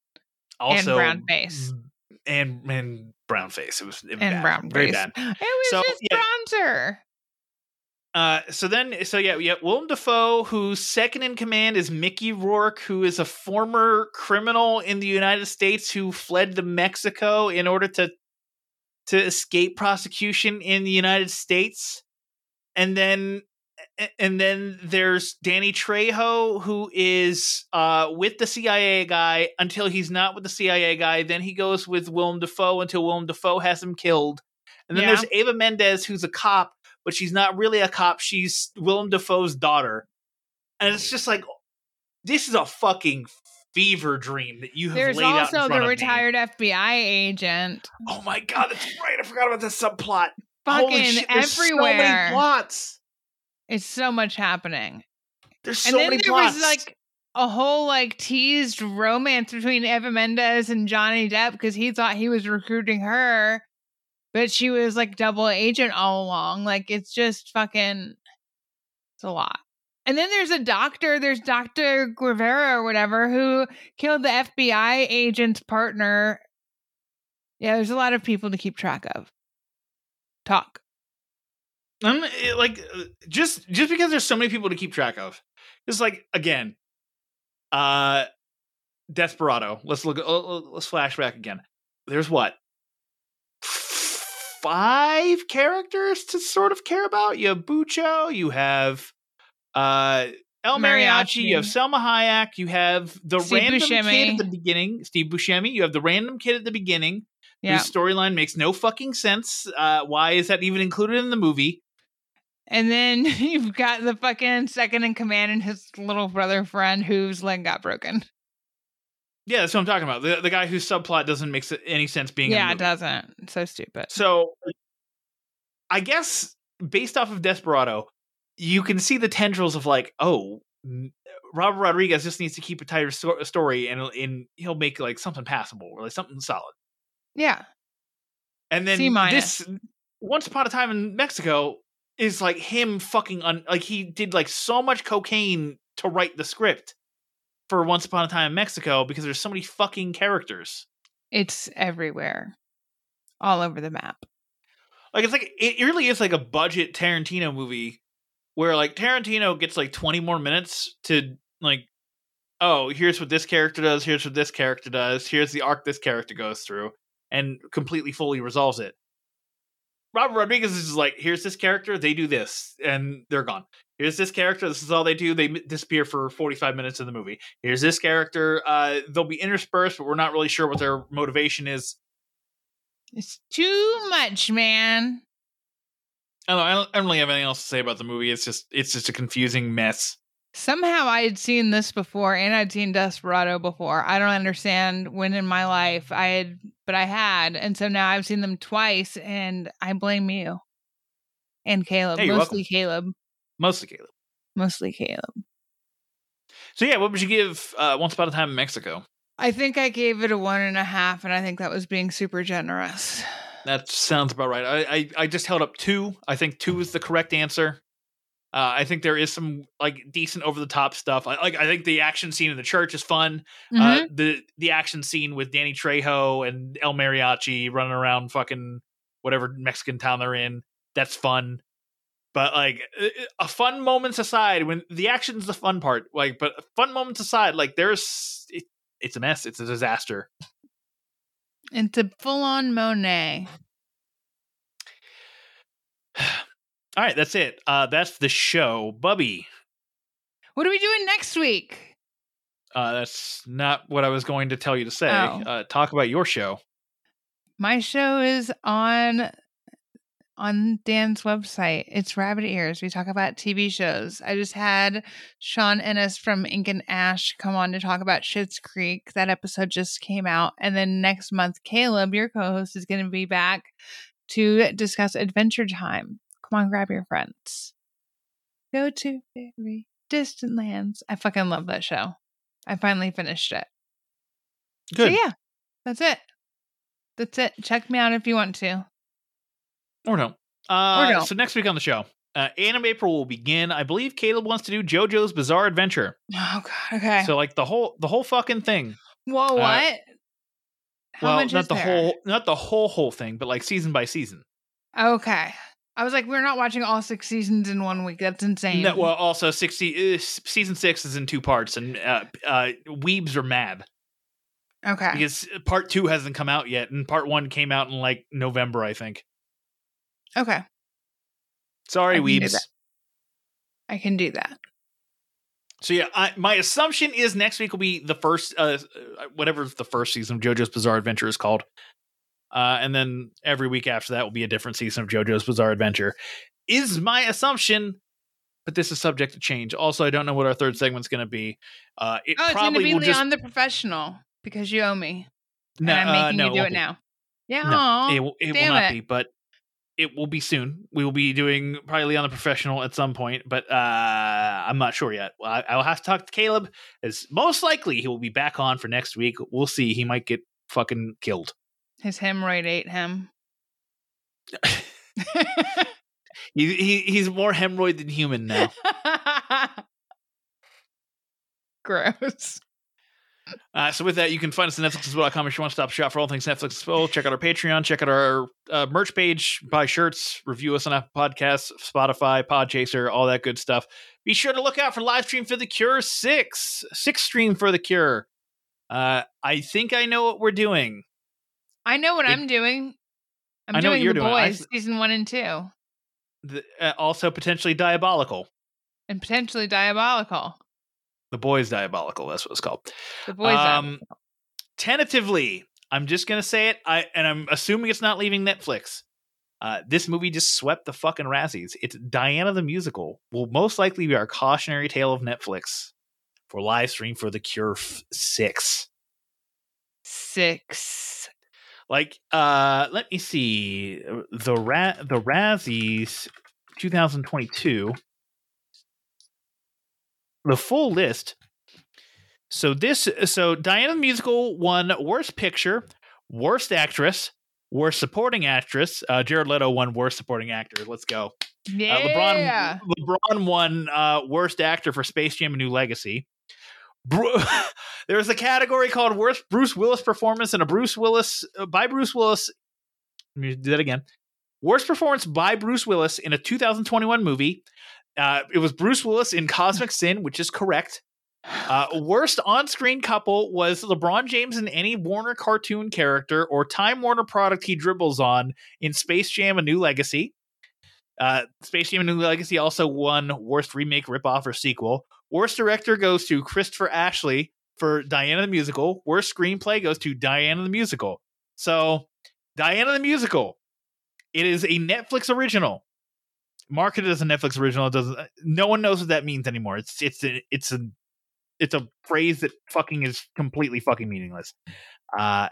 Also, brown face. and and brown face. It was, it was And bad. brown very face. bad. It was So, just yeah. bronzer. Uh, so then, so yeah, yeah, Willem Dafoe, whose second in command is Mickey Rourke, who is a former criminal in the United States who fled to Mexico in order to to escape prosecution in the United States, and then and then there's Danny Trejo, who is uh with the CIA guy until he's not with the CIA guy. Then he goes with Willem Dafoe until Willem Dafoe has him killed. And then Yeah. there's Eva Mendes, who's a cop, but she's not really a cop. She's Willem Dafoe's daughter. And it's just like, this is a fucking fever dream that you have There's laid out in also the of me. retired FBI agent. Oh my god, that's right. I forgot about that subplot. Fucking shit, there's So many plots. It's so much happening. There's so and then many there plots. was like a whole like teased romance between Eva Mendes and Johnny Depp because he thought he was recruiting her, but she was like double agent all along. Like it's just fucking it's a lot. And then there's a doctor, there's Dr. Guevara or whatever, who killed the FBI agent's partner. Yeah, there's a lot of people to keep track of. Talk. I'm like uh, just just because there's so many people to keep track of. It's like again, uh Desperado. Let's look. uh, uh, Let's flash back again. There's what five characters to sort of care about. You have Bucho, you have uh El Mariachi, you have Salma Hayek, you have the Steve random kid at the beginning, Steve Buscemi, you have the random kid at the beginning Yeah. whose storyline makes no fucking sense. Uh, why is that even included in the movie? And then (laughs) you've got the fucking second in command and his little brother friend whose leg got broken. Yeah, that's what I'm talking about. The, the guy whose subplot doesn't make any sense being in the Yeah, it doesn't. So stupid. So, I guess based off of Desperado, you can see the tendrils of like, oh, Robert Rodriguez just needs to keep a tighter sto- story, and, and he'll make like something passable or like something solid. Yeah. And then C minus. this Once Upon a Time in Mexico is like him fucking un- like he did like so much cocaine to write the script for Once Upon a Time in Mexico because there's so many fucking characters. It's everywhere. All over the map. Like it's like it really is like a budget Tarantino movie where like Tarantino gets like 20 more minutes to like oh, here's what this character does, here's what this character does, here's the arc this character goes through and completely fully resolves it. Robert Rodriguez is just like here's this character, they do this and they're gone. Here's this character, this is all they do, they disappear for 45 minutes of the movie. Here's this character, uh they'll be interspersed but we're not really sure what their motivation is. It's too much, man. I don't, know, I don't, I don't really have anything else to say about the movie. It's just it's just a confusing mess. Somehow I had seen this before and I'd seen Desperado before. I don't understand when in my life I had, but I had. And so now I've seen them twice and I blame you. And Caleb. Hey, mostly welcome. Caleb. Mostly Caleb. Mostly Caleb. So yeah, what would you give uh, Once Upon a Time in Mexico? I think I gave it a one and a half, and I think that was being super generous. That sounds about right. I I, I just held up two. I think two is the correct answer. Uh, I think there is some like decent over the top stuff. I like. I think the action scene in the church is fun. Uh, Mhm. the the action scene with Danny Trejo and El Mariachi running around fucking whatever Mexican town they're in. That's fun. But like uh, a fun moments aside, when the action's the fun part, like but fun moments aside, like there's it, it's a mess. It's a disaster. It's a full on Monet. All right, that's it. Uh, that's the show, Bubby. What are we doing next week? Uh, that's not what I was going to tell you to say. Oh. Uh, talk about your show. My show is on on Dan's website. It's Rabbit Ears. We talk about TV shows. I just had Sean Ennis from Ink and Ash come on to talk about Schitt's Creek. That episode just came out. And then next month, Caleb, your co-host, is going to be back to discuss Adventure Time. Come on, grab your friends. Go to very distant lands. I fucking love that show. I finally finished it. Good. So yeah, that's it. That's it. Check me out if you want to. Or no. Uh, Or no. So next week on the show, uh, Anime April will begin. I believe Caleb wants to do JoJo's Bizarre Adventure. (sighs) Oh god. Okay. So like the whole the whole fucking thing. Whoa, what? How well, not the there? whole not the whole whole thing, but like season by season. Okay. I was like, we're not watching all six seasons in one week. That's insane. No, well, also sixty uh, season six is in two parts, and uh, uh, weebs are mad okay. because part two hasn't come out yet, and part one came out in like November, I think. Okay. Sorry, I weebs. I can do that. So yeah, I, my assumption is next week will be the first, uh, uh, whatever the first season of JoJo's Bizarre Adventure is called, uh, and then every week after that will be a different season of JoJo's Bizarre Adventure. Is my assumption, but this is subject to change. Also, I don't know what our third segment's going to be. Uh, it Oh, it's going to be will Leon just the Professional because you owe me. no, and I'm uh, making no, you do won't it now. Yeah. No, it, will- it will not it. be, but it will be soon. We will be doing probably on the professional at some point, but uh, I'm not sure yet. I, I'll have to talk to Caleb. As most likely he will be back on for next week. We'll see. He might get fucking killed. His hemorrhoid ate him. (laughs) He, he he's more hemorrhoid than human now. (laughs) Gross. Uh, so with that, you can find us at Netflix.com if you want to stop shop for all things Netflix well. Check out our Patreon, check out our uh, merch page, buy shirts, review us on Apple Podcasts, Spotify, Podchaser, all that good stuff. Be sure to look out for live stream for the Cure Six, six stream for the Cure. Uh, I think I know what we're doing. I know what It- I'm doing. I'm I know what doing you're the doing. Boys s- season one and two, The, uh, also potentially diabolical. and potentially diabolical. The boys diabolical. That's what it's called. The boys. Um, tentatively, I'm just gonna say it. I and I'm assuming it's not leaving Netflix. Uh, this movie just swept the fucking Razzies. It's Diana the musical. Will most likely be our cautionary tale of Netflix for live stream for The Cure f- Six. six. Like, uh, let me see the Ra- the Razzies 2022. The full list. So this, so Diana the musical won Worst Picture, Worst Actress, Worst Supporting Actress. Uh, Jared Leto won Worst Supporting Actor. Let's go. Yeah. Uh, LeBron LeBron won uh, Worst Actor for Space Jam: A New Legacy. Bru- (laughs) There's a category called Worst Bruce Willis Performance and a Bruce Willis uh, by Bruce Willis. Let me do that again. Worst performance by Bruce Willis in a 2021 movie. Uh, it was Bruce Willis in Cosmic (laughs) Sin, which is correct. Uh, worst on-screen couple was LeBron James and any Warner cartoon character or Time Warner product he dribbles on in Space Jam: A New Legacy. Uh, Space Jam: A New Legacy also won Worst Remake, Ripoff, or Sequel. Worst Director goes to Christopher Ashley for Diana the Musical. Worst Screenplay goes to Diana the Musical. So, Diana the Musical, it is a Netflix original, marketed as a Netflix original. It doesn't. No one knows what that means anymore. It's it's a, it's a it's a phrase that fucking is completely fucking meaningless. Uh,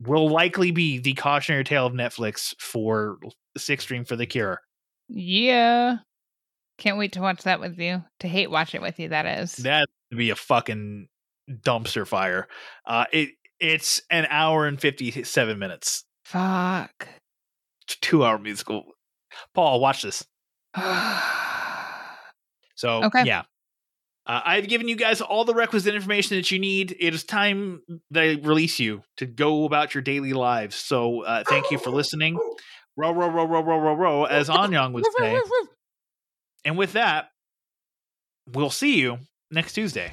will likely be the cautionary tale of Netflix for Six Stream for the Cure. Yeah. Can't wait to watch that with you. To hate watch it with you. That is. That would be a fucking dumpster fire. Uh, it it's an hour and fifty seven minutes. Fuck. Two hour musical. Paul, watch this. (sighs) So Okay. yeah. Uh, I've given you guys all the requisite information that you need. It is time they release you to go about your daily lives. So uh, thank you for listening. Row, row, row, row, row, row, row, as Anyang would say. And with that, we'll see you next Tuesday.